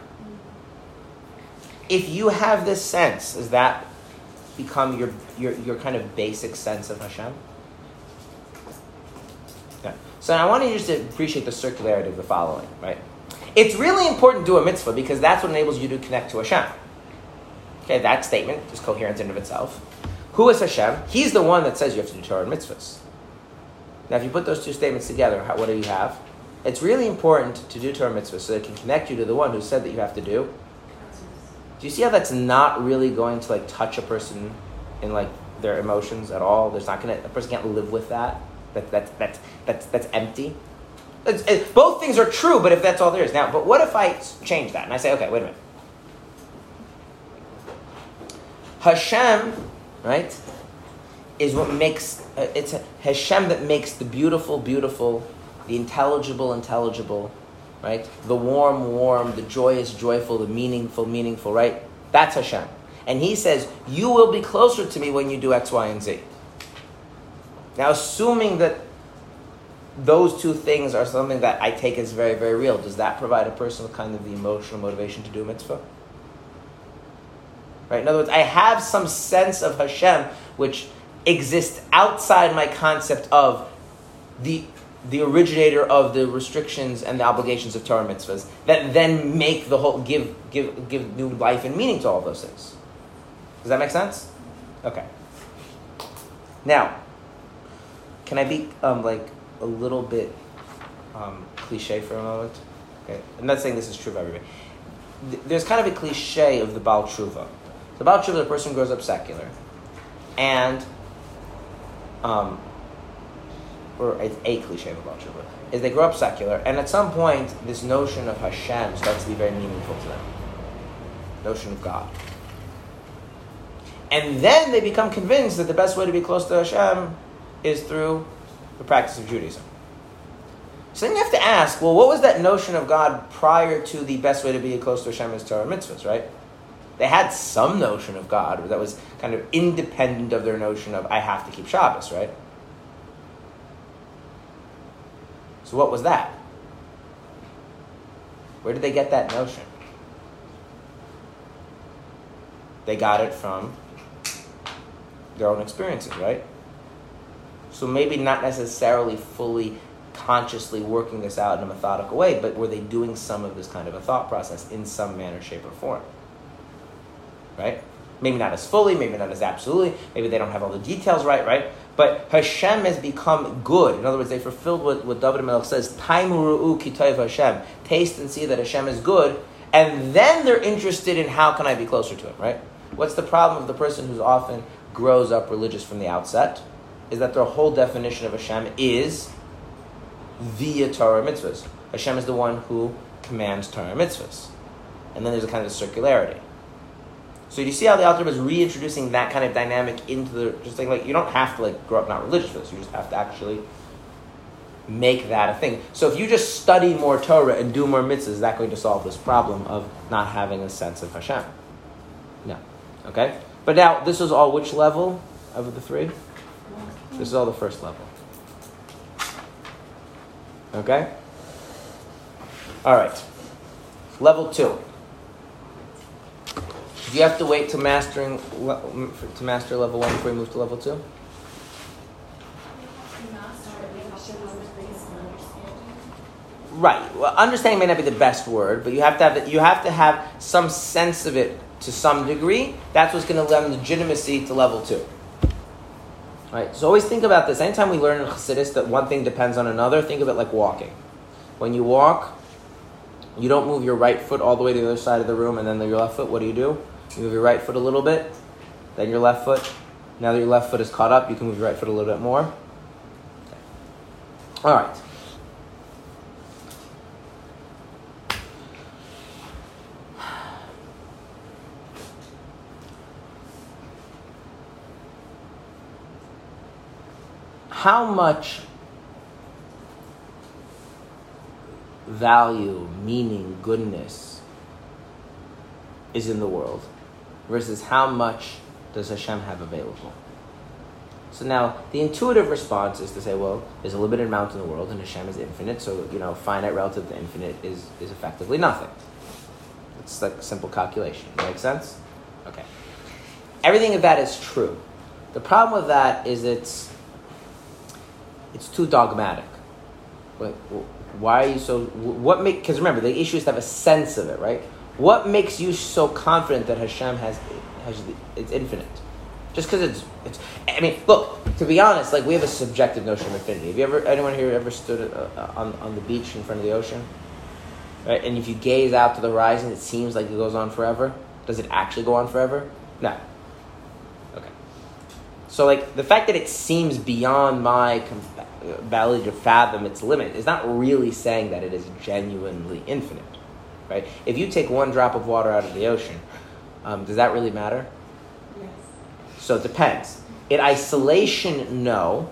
If you have this sense, does that become your, your, your kind of basic sense of Hashem? Yeah. So I want you just to appreciate the circularity of the following, right? It's really important to do a mitzvah because that's what enables you to connect to Hashem. Okay, that statement is coherent in of itself. Who is Hashem? He's the one that says you have to do Torah and mitzvahs. Now, if you put those two statements together, how, what do you have? It's really important to do Torah mitzvahs so it can connect you to the one who said that you have to do. Do you see how that's not really going to like touch a person in like their emotions at all? There's not gonna a person can't live with that. That that's that's that's that's empty. It's, it, both things are true, but if that's all there is now, but what if I change that and I say, okay, wait a minute. Hashem, right, is what makes uh, it's Hashem that makes the beautiful beautiful, the intelligible intelligible, right? The warm warm, the joyous joyful, the meaningful meaningful, right? That's Hashem. And he says, "You will be closer to me when you do X, Y, and Z." Now, assuming that those two things are something that I take as very, very real, does that provide a person with kind of the emotional motivation to do mitzvah? Right? In other words, I have some sense of Hashem which exists outside my concept of the the originator of the restrictions and the obligations of Torah mitzvahs that then make the whole give give give new life and meaning to all those things. Does that make sense? Okay. Now, can I be um, like a little bit um, cliche for a moment? Okay, I'm not saying this is true of everybody. There's kind of a cliche of the Baal Tshuva. The Baal Tshuva, the person grows up secular, and um, or it's a cliche of Tshuva is they grow up secular, and at some point, this notion of Hashem starts to be very meaningful to them. Notion of God. And then they become convinced that the best way to be close to Hashem is through the practice of Judaism. So then you have to ask, well, what was that notion of God prior to the best way to be close to Hashem is Torah mitzvahs, right? They had some notion of God that was kind of independent of their notion of I have to keep Shabbos, right? So what was that? Where did they get that notion? They got it from their own experiences, right? So maybe not necessarily fully consciously working this out in a methodical way, but were they doing some of this kind of a thought process in some manner, shape, or form? Right? Maybe not as fully, maybe not as absolutely, maybe they don't have all the details right, right? But Hashem has become good. In other words, they fulfilled what, what David Melech says, Taimu ru'u kitayv Hashem. Taste and see that Hashem is good, and then they're interested in how can I be closer to Him, right? What's the problem of the person who's often grows up religious from the outset? Is that their whole definition of Hashem is via Torah mitzvahs. Hashem is the one who commands Torah mitzvahs. And then there's a kind of circularity. So you see how the Alter is reintroducing that kind of dynamic into the just like, like you don't have to like grow up not religious for this. You just have to actually make that a thing. So if you just study more Torah and do more mitzvahs, is that going to solve this problem of not having a sense of Hashem? No. Okay? But now this is all which level of the three? This is all the first level. Okay? Alright. Level two. Do you have to wait to mastering to master level one before you move to level two? Right. Well, understanding may not be the best word, but you have to have you have to have some sense of it to some degree. That's what's going to lend legitimacy to level two. Right. So always think about this. Anytime we learn in Chassidus that one thing depends on another, think of it like walking. When you walk, you don't move your right foot all the way to the other side of the room and then your left foot. What do you do? Move your right foot a little bit, then your left foot, Now that your left foot is caught up, you can move your right foot a little bit more. All right. How much value, meaning, goodness is in the world versus how much does Hashem have available? So now the intuitive response is to say, well, there's a limited amount in the world and Hashem is infinite, so you know, finite relative to infinite is, is effectively nothing. It's like simple calculation. Make sense? Okay. Everything of that is true. The problem with that is it's it's too dogmatic. Why are you so? What make? Because remember, the issue is to have a sense of it, right? What makes you so confident that Hashem has has it's infinite? Just because it's it's. I mean, look. To be honest, like we have a subjective notion of infinity. Have you ever anyone here ever stood uh, on on the beach in front of the ocean? Right, and if you gaze out to the horizon, it seems like it goes on forever. Does it actually go on forever? No. Okay. So, like the fact that it seems beyond my ability to fathom its limit is not really saying that it is genuinely infinite, right? If you take one drop of water out of the ocean, um, does that really matter? Yes. So it depends. In isolation, no.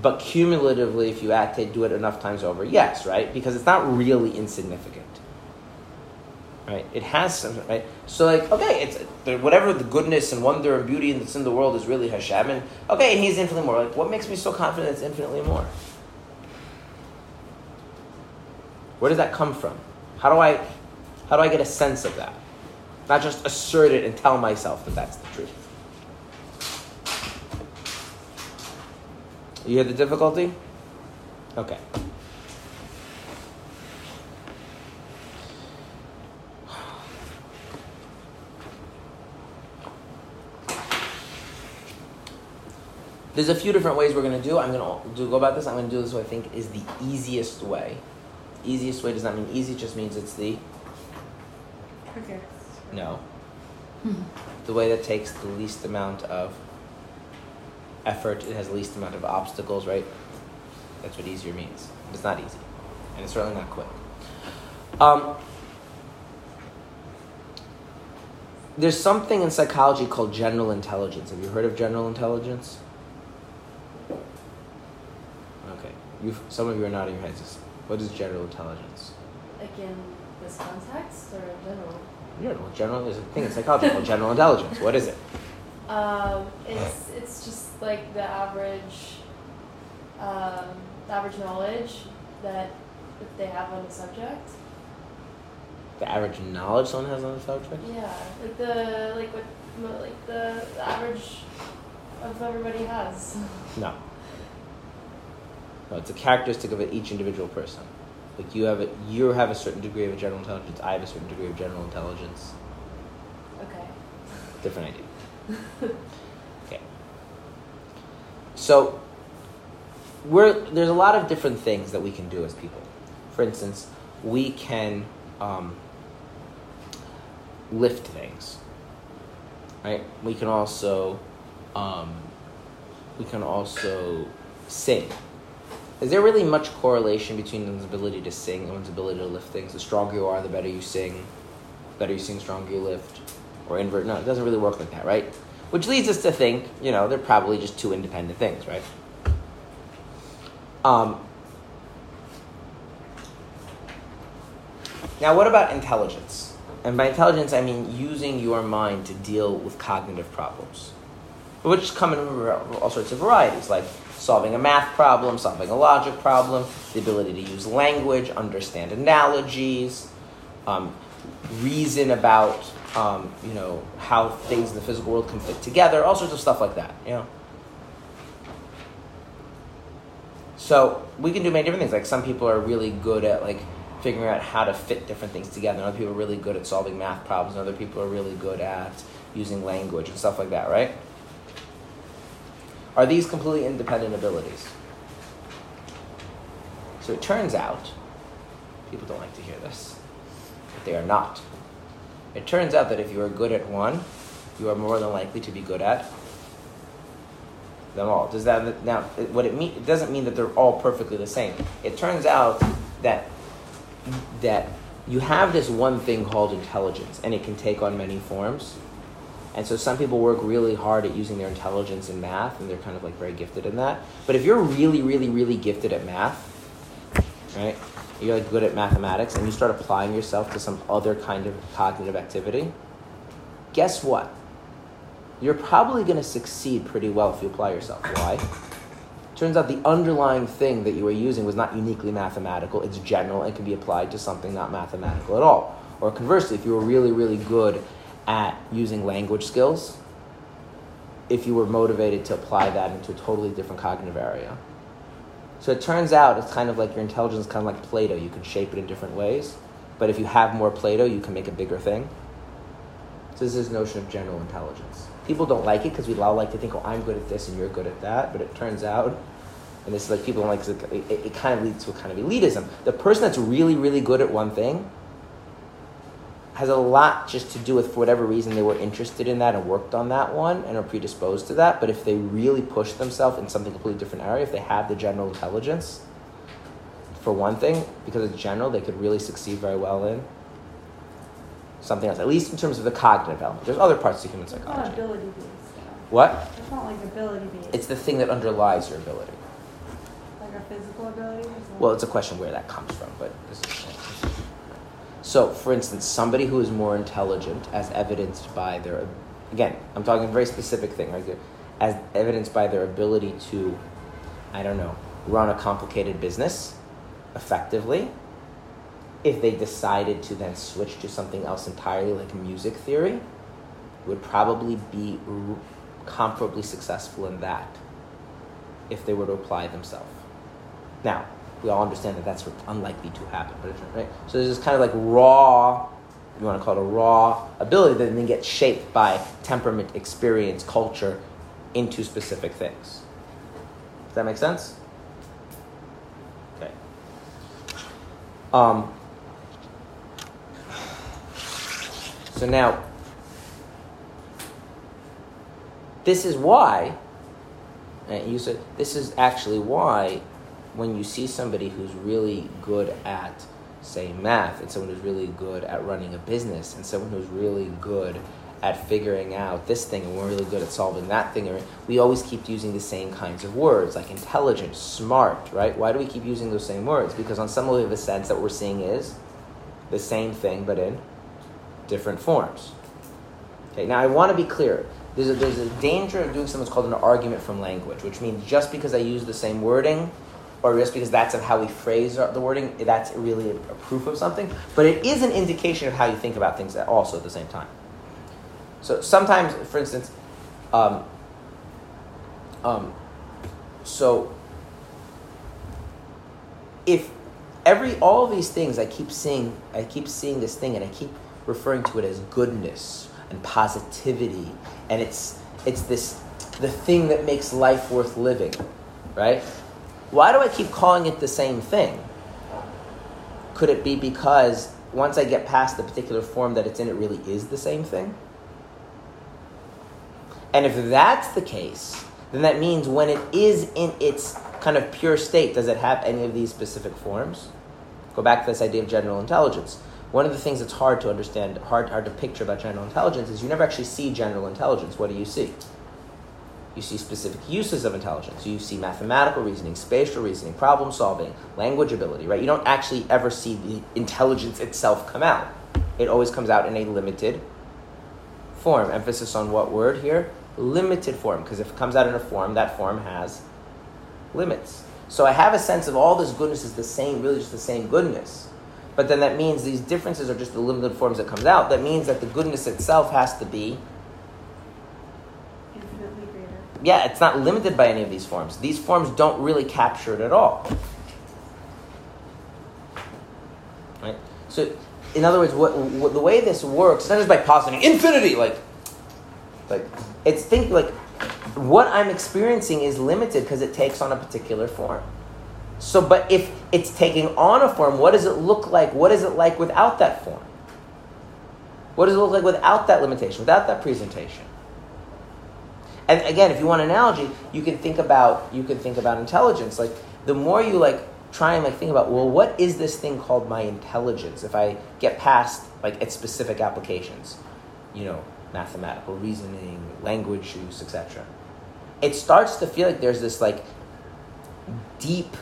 But cumulatively, if you do it enough times over, yes, right? Because it's not really insignificant. Right? It has some, right? So, like, okay, it's whatever the goodness and wonder and beauty that's in the world is really Hashem, and okay, and He's infinitely more. Like, what makes me so confident it's infinitely more? Where does that come from? How do I, how do I get a sense of that? Not just assert it and tell myself that that's the truth. You hear the difficulty? Okay. There's a few different ways we're going to do. I'm going to do go about this. I'm going to do this what I think is the easiest way. Easiest way does not mean easy; just means it's the Okay. no. The way that takes the least amount of effort, it has the least amount of obstacles, right? That's what easier means. It's not easy, and it's certainly not quick. Um, there's something in psychology called general intelligence. Have you heard of general intelligence? Okay, you some of you are nodding your heads. What is general intelligence? Like in this context or general? General, general is a thing in psychology called general intelligence. What is it? Um, it's it's just like the average, um, the average knowledge that that they have on the subject. The average knowledge someone has on the subject. Yeah, like the like what like the, the average of everybody has. No. It's a characteristic of each individual person. Like you have a, you have a certain degree of general intelligence. I have a certain degree of general intelligence. Okay. Different idea. Okay. So, we're there's a lot of different things that we can do as people. For instance, we can um, lift things. Right. We can also um, we can also sing. Is there really much correlation between one's ability to sing and one's ability to lift things? The stronger you are, the better you sing. The better you sing, the stronger you lift. Or invert. No, it doesn't really work like that, right? Which leads us to think, you know, they're probably just two independent things, right? Um, now, what about intelligence? And by intelligence, I mean using your mind to deal with cognitive problems, which come in all sorts of varieties, like solving a math problem, solving a logic problem, the ability to use language, understand analogies, um, reason about um, you know how things in the physical world can fit together, all sorts of stuff like that. You know. So we can do many different things. Like some people are really good at like figuring out how to fit different things together. Other people are really good at solving math problems. Other people are really good at using language and stuff like that. Right? Are these completely independent abilities? So it turns out, people don't like to hear this, but they are not. It turns out that if you are good at one, you are more than likely to be good at them all. Does that now? What it mean? It doesn't mean that they're all perfectly the same. It turns out that that you have this one thing called intelligence, and it can take on many forms. And so some people work really hard at using their intelligence in math, and they're kind of like very gifted in that. But if you're really, really, really gifted at math, right? You're like good at mathematics, and you start applying yourself to some other kind of cognitive activity. Guess what? You're probably going to succeed pretty well if you apply yourself. Why? Turns out the underlying thing that you were using was not uniquely mathematical. It's general and can be applied to something not mathematical at all. Or conversely, if you were really, really good at using language skills, if you were motivated to apply that into a totally different cognitive area. So it turns out it's kind of like your intelligence kind of like Play Doh. You can shape it in different ways. But if you have more Play Doh, you can make a bigger thing. So this is this notion of general intelligence. People don't like it because we all like to think, oh, I'm good at this and you're good at that. But it turns out, and this is like people don't like, it, it, it kind of leads to a kind of elitism. The person that's really, really good at one thing has a lot just to do with for whatever reason they were interested in that and worked on that one and are predisposed to that. But if they really push themselves in something completely different area, if they have the general intelligence, for one thing, because it's general, they could really succeed very well in something else. At least in terms of the cognitive element. There's other parts to human It's not psychology. ability based. What? It's not like ability based. It's the thing that underlies your ability. like a physical ability. Or? Well, it's a question where that comes from, but this is. So, for instance, somebody who is more intelligent, as evidenced by their, again, I'm talking a very specific thing right as evidenced by their ability to, I don't know, run a complicated business effectively. If they decided to then switch to something else entirely, like music theory, would probably be comparably successful in that if they were to apply themselves. Now, we all understand that that's unlikely to happen, right. So there's this kind of like raw, you want to call it a raw ability that then gets shaped by temperament, experience, culture, into specific things. Does that make sense? Okay. Um. So now, this is why, and you said this is actually why when you see somebody who's really good at, say, math, and someone who's really good at running a business, and someone who's really good at figuring out this thing, and we're really good at solving that thing, we always keep using the same kinds of words, like intelligent, smart, right? Why do we keep using those same words? Because on some level, a sense that we're seeing is the same thing, but in different forms. Okay, now I want to be clear. There's a, there's a danger of doing something that's called an argument from language, which means just because I use the same wording, or just because that's how we phrase the wording, that's really a, proof of something. But it is an indication of how you think about things also at the same time. So sometimes, for instance, um, um, so if every all of these things I keep seeing, I keep seeing this thing, and I keep referring to it as goodness and positivity, and it's it's this the thing that makes life worth living, right? Why do I keep calling it the same thing? Could it be because once I get past the particular form that it's in, it really is the same thing? And if that's the case, then that means when it is in its kind of pure state, does it have any of these specific forms? Go back to this idea of general intelligence. One of the things that's hard to understand, hard, hard to picture about general intelligence is you never actually see general intelligence. What do you see? You see specific uses of intelligence. You see mathematical reasoning, spatial reasoning, problem solving, language ability, right? You don't actually ever see the intelligence itself come out. It always comes out in a limited form. Emphasis on what word here? Limited form, because if it comes out in a form, that form has limits. So I have a sense of all this goodness is the same, really just the same goodness. But then that means these differences are just the limited forms that comes out. That means that the goodness itself has to be. Yeah, it's not limited by any of these forms. These forms don't really capture it at all. Right? So, in other words, what, what the way this works, not just by positing infinity, like, like it's think like what I'm experiencing is limited because it takes on a particular form. So, but if it's taking on a form, what does it look like? What is it like without that form? What does it look like without that limitation, without that presentation? And again, if you want an analogy, you can think about you can think about intelligence. Like the more you like try and like think about, well, what is this thing called my intelligence? If I get past like its specific applications, you know, mathematical reasoning, language use, etc. It starts to feel like there's this like deep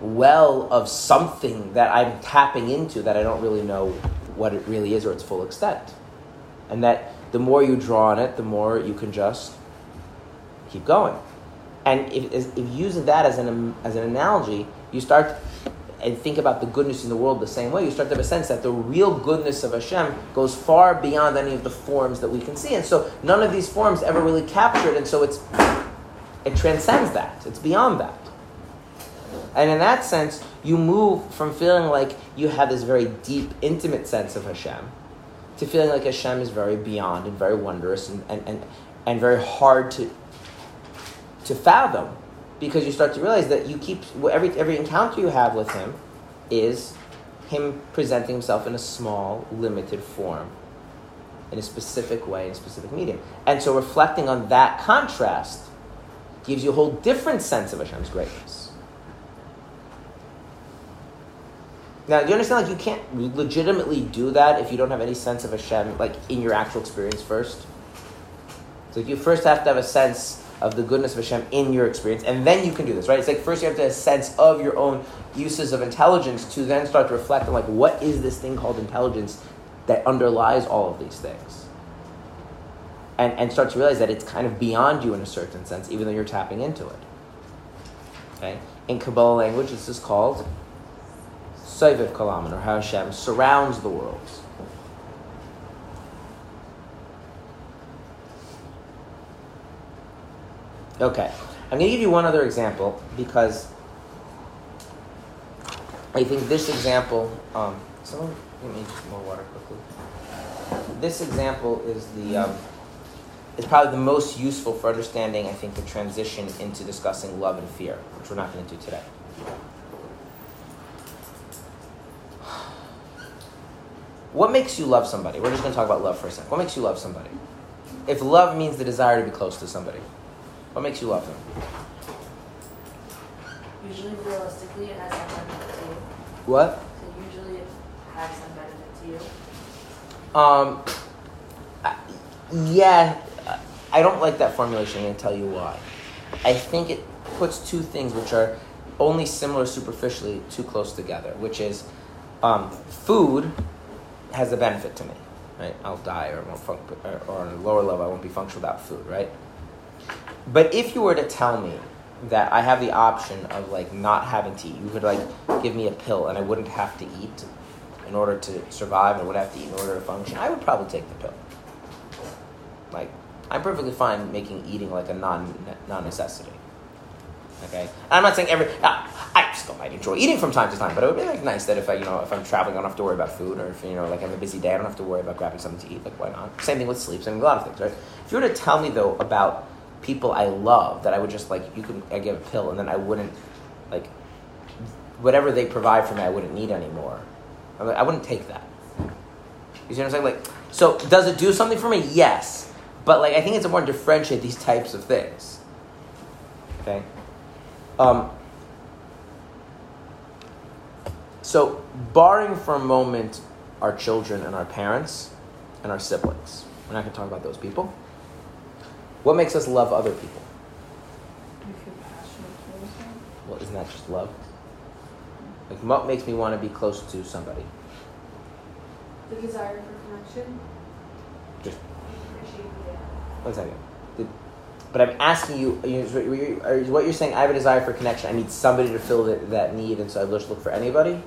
well of something that I'm tapping into that I don't really know what it really is or its full extent. And that the more you draw on it, the more you can just keep going. And if, if using that as an, um, as an analogy, you start and think about the goodness in the world the same way, you start to have a sense that the real goodness of Hashem goes far beyond any of the forms that we can see. And so none of these forms ever really capture it, and so it's, it transcends that. It's beyond that. And in that sense, you move from feeling like you have this very deep, intimate sense of Hashem to feeling like Hashem is very beyond and very wondrous and, and, and, and very hard to, to fathom because you start to realize that you keep every, every encounter you have with him is him presenting himself in a small, limited form, in a specific way, in a specific medium. And so reflecting on that contrast gives you a whole different sense of Hashem's greatness. Now, do you understand? Like, you can't legitimately do that if you don't have any sense of Hashem, like in your actual experience first. So, you first have to have a sense of the goodness of Hashem in your experience, and then you can do this, right? It's like first you have to have a sense of your own uses of intelligence to then start to reflect on, like, what is this thing called intelligence that underlies all of these things? And, and start to realize that it's kind of beyond you in a certain sense, even though you're tapping into it. Okay? In Kabbalah language, this is called Soiviv Kol Almin, or how Hashem surrounds the worlds. Okay, I'm going to give you one other example because I think this example. Um, someone give me more water quickly. This example is the um, is probably the most useful for understanding. I think the transition into discussing love and fear, which we're not going to do today. What makes you love somebody? We're just going to talk about love for a second. What makes you love somebody? If love means the desire to be close to somebody, what makes you love them? Usually, realistically, it has some benefit to you. What? So usually, it has some benefit to you. Um, I- yeah, I don't like that formulation. I'm going to tell you why. I think it puts two things which are only similar superficially too close together, which is um, food has a benefit to me, right? I'll die or, I won't fun- or, or on a lower level, I won't be functional without food, right? But if you were to tell me that I have the option of like not having to eat, you could like give me a pill and I wouldn't have to eat in order to survive I wouldn't have to eat in order to function, I would probably take the pill. Like, I'm perfectly fine making eating like a non non necessity. Okay, I'm not saying every. Uh, I still might enjoy eating from time to time, but it would be like nice that if I, you know, if I'm traveling, I don't have to worry about food, or if you know, like I have a busy day, I don't have to worry about grabbing something to eat. Like, why not? Same thing with sleep. Same with a lot of things, right? If you were to tell me though about people I love, that I would just like you can I give a pill, and then I wouldn't like whatever they provide for me, I wouldn't need anymore. I, I wouldn't take that. You see what I'm saying? Like, so does it do something for me? Yes, but like I think it's important to differentiate these types of things. Okay. Um, so, barring for a moment our children and our parents and our siblings, we're not going to talk about those people. What makes us love other people? You feel passionate towards them. Well, isn't that just love? Like, what makes me want to be close to somebody? The desire for connection. Just Appreciate it. one second. But I'm asking you, you is what you're, is what you're saying, I have a desire for connection. I need somebody to fill that, that need, and so I just look for anybody?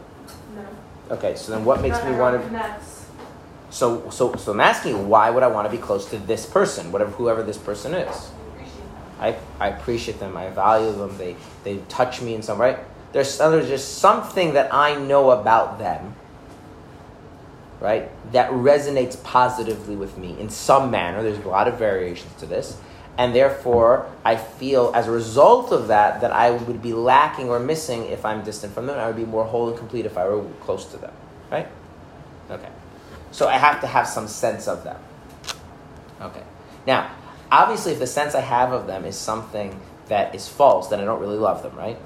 No. Okay, so then what makes Not me want to. Connects. So, so, so I'm asking you, why would I want to be close to this person, whatever, whoever this person is? I, I appreciate them. I value them. They, they touch me in some right. There's, there's just something that I know about them, right, that resonates positively with me in some manner. There's a lot of variations to this, and therefore I feel as a result of that that I would be lacking or missing if I'm distant from them. I would be more whole and complete if I were close to them, right? Okay. So I have to have some sense of them. Okay. Now, obviously, if the sense I have of them is something that is false, then I don't really love them, right?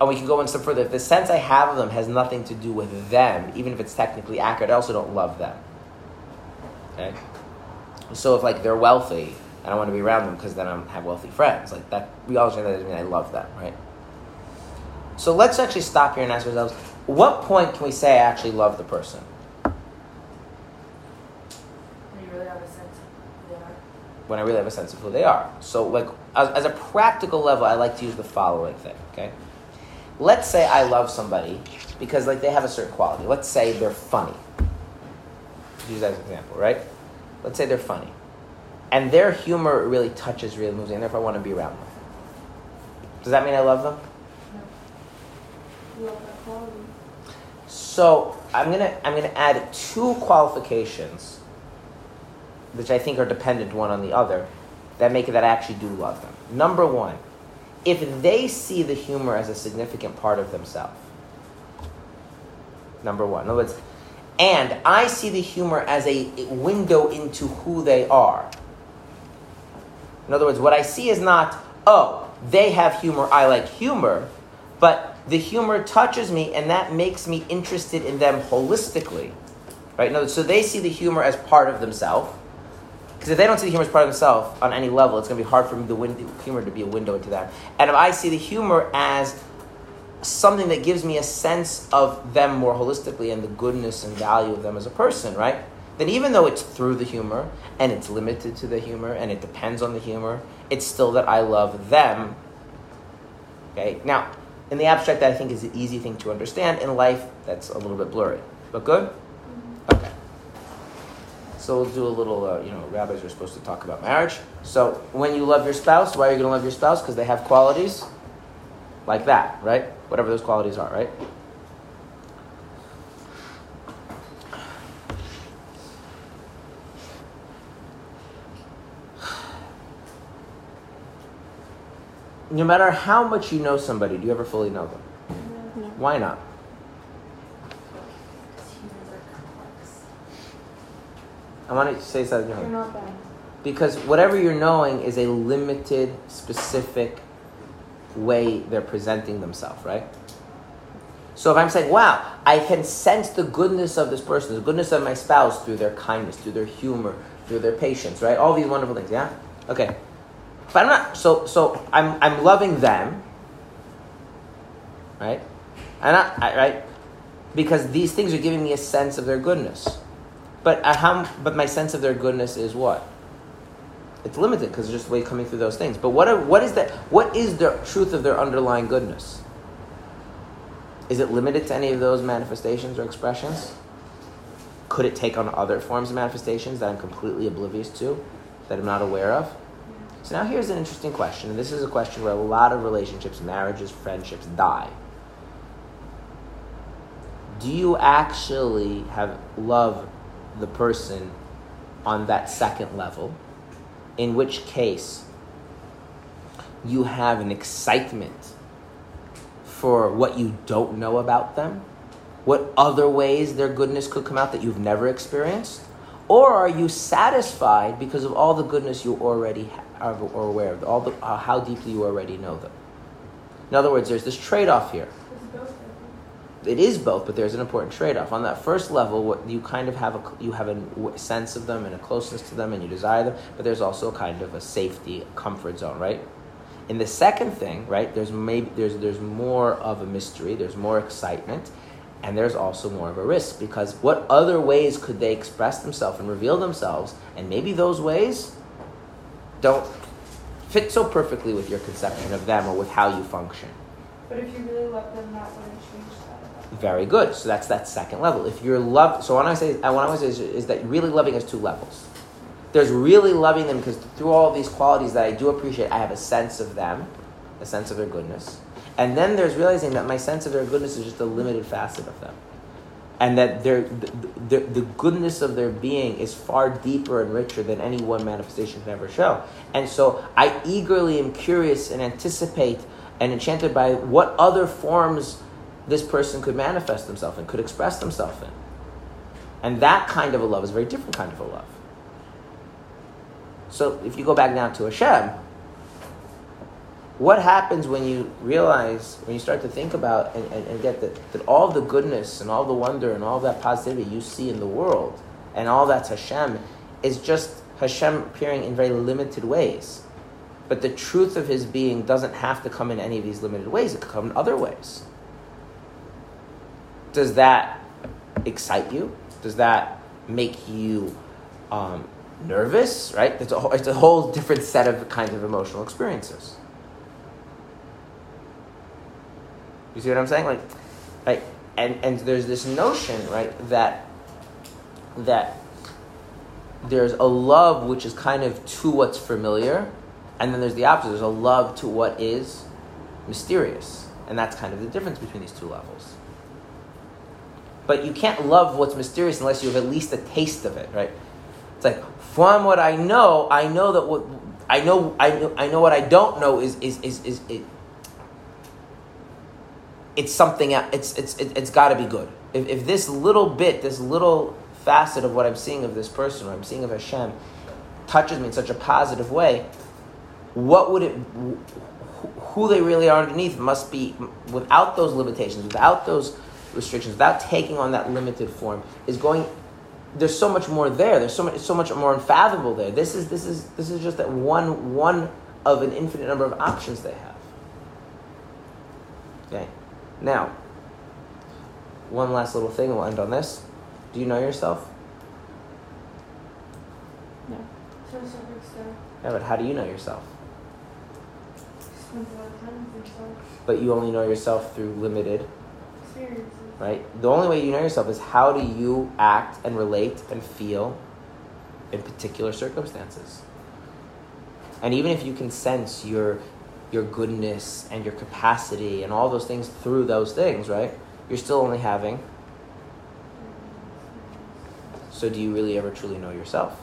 And we can go one step further. If the sense I have of them has nothing to do with them, even if it's technically accurate, I also don't love them. Okay? So if like they're wealthy and I want to be around them because then I have wealthy friends, like that, we all understand that doesn't mean I love them, right? So let's actually stop here and ask ourselves, what point can we say I actually love the person? Do you really have a sense of who they are? when I really have a sense of who they are. So, like, as, as a practical level, I like to use the following thing, okay? Let's say I love somebody because, like, they have a certain quality. Let's say they're funny. Use that as an example, right? Let's say they're funny. And their humor really touches, really moves me, and therefore I want to be around them. Does that mean I love them? Love. So I'm gonna I'm gonna add two qualifications, which I think are dependent one on the other, that make it that I actually do love them. Number one, if they see the humor as a significant part of themselves. Number one. In other words, and I see the humor as a window into who they are. In other words, what I see is not, oh, they have humor, I like humor, but the humor touches me and that makes me interested in them holistically. Right? Words, so they see the humor as part of themselves. Because if they don't see the humor as part of themselves on any level, it's going to be hard for the win- humor to be a window into them. And if I see the humor as something that gives me a sense of them more holistically and the goodness and value of them as a person, right? Then even though it's through the humor and it's limited to the humor and it depends on the humor, it's still that I love them. Okay? Now, in the abstract, that I think is an easy thing to understand. In life, that's a little bit blurry. But good? Okay. So we'll do a little, uh, you know, rabbis are supposed to talk about marriage. So when you love your spouse, why are you going to love your spouse? Because they have qualities like that, right? Whatever those qualities are, right? No matter how much you know somebody, do you ever fully know them? Why not? Humans are complex. I want to say something You're not bad. Because whatever you're knowing is a limited, specific way they're presenting themselves, right? So if I'm saying, wow, I can sense the goodness of this person, the goodness of my spouse through their kindness, through their humor, through their patience, right? All these wonderful things, yeah? Okay. But I'm not, so, so I'm, I'm loving them, right? I'm I, right? Because these things are giving me a sense of their goodness. But how, but my sense of their goodness is what? It's limited because it's just way coming through those things. But what, are, what is that? What is the truth of their underlying goodness? Is it limited to any of those manifestations or expressions? Could it take on other forms of manifestations that I'm completely oblivious to, that I'm not aware of? So now here's an interesting question, and this is a question where a lot of relationships, marriages, friendships die. Do you actually have love the person on that second level? In which case, you have an excitement for what you don't know about them? What other ways their goodness could come out that you've never experienced? Or are you satisfied because of all the goodness you already are are aware of, all the, uh, how deeply you already know them? In other words, there's this trade off here. It's both, I think. It is both, but there's an important trade-off. On that first level, what you kind of have a you have a sense of them and a closeness to them, and you desire them. But there's also kind of a safety, comfort zone, right? In the second thing, right, there's maybe there's there's more of a mystery, there's more excitement, and there's also more of a risk because what other ways could they express themselves and reveal themselves? And maybe those ways don't fit so perfectly with your conception of them or with how you function. But if you really love them, that wouldn't change that. Very good. So that's that second level. If you're love, so what I say, I want say is, is that really loving has two levels. There's really loving them because through all these qualities that I do appreciate, I have a sense of them, a sense of their goodness, and then there's realizing that my sense of their goodness is just a limited facet of them, and that their the, the, the goodness of their being is far deeper and richer than any one manifestation can ever show. And so I eagerly am curious and anticipate and enchanted by what other forms this person could manifest themselves in, could express themselves in. And that kind of a love is a very different kind of a love. So if you go back now to Hashem, what happens when you realize, when you start to think about and, and, and get that, that all the goodness and all the wonder and all that positivity you see in the world and all that's Hashem is just Hashem appearing in very limited ways. But the truth of his being doesn't have to come in any of these limited ways, it could come in other ways. Does that excite you? Does that make you um, nervous? Right? It's a, whole, it's a whole different set of kinds of emotional experiences. You see what I'm saying? Like, right? And and there's this notion, right, that that there's a love which is kind of to what's familiar, and then there's the opposite. There's a love to what is mysterious, and that's kind of the difference between these two levels. But you can't love what's mysterious unless you have at least a taste of it, right? It's like from what I know, I know that what I know, I know, I know what I don't know is is is is it. It's something. It's it's it, it's got to be good. If if this little bit, this little facet of what I'm seeing of this person, or I'm seeing of Hashem, touches me in such a positive way, what would it? Who they really are underneath must be without those limitations, without those restrictions, without taking on that limited form, is going. There's so much more there. There's so much, so much more unfathomable there. This is this is this is just that one one of an infinite number of options they have. Okay, now one last little thing. We'll end on this. Do you know yourself? No. To a certain extent. Yeah, but how do you know yourself? Spends a lot of time with yourself. But you only know yourself through limited Experiences. Right? The only way you know yourself is how do you act and relate and feel in particular circumstances. And even if you can sense your your goodness and your capacity and all those things through those things, right? You're still only having. So do you really ever truly know yourself?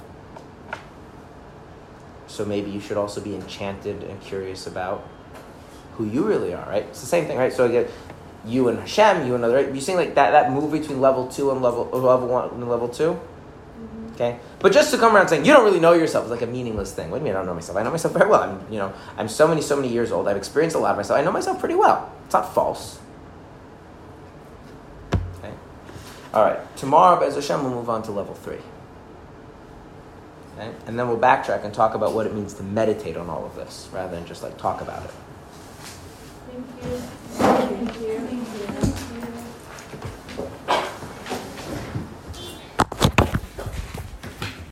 So maybe you should also be enchanted and curious about who you really are, right? It's the same thing, right? So again, you and Hashem, you and other. Right? You seeing like that that move between level two and level level one and level 2 mm-hmm. Okay, but just to come around saying you don't really know yourself is like a meaningless thing. What do you mean I don't know myself? I know myself very well. I'm you know I'm so many so many years old. I've experienced a lot of myself. I know myself pretty well. It's not false. Okay, all right. Tomorrow, Bez Hashem, we'll move on to level three. Okay, and then we'll backtrack and talk about what it means to meditate on all of this rather than just like talk about it. Thank you.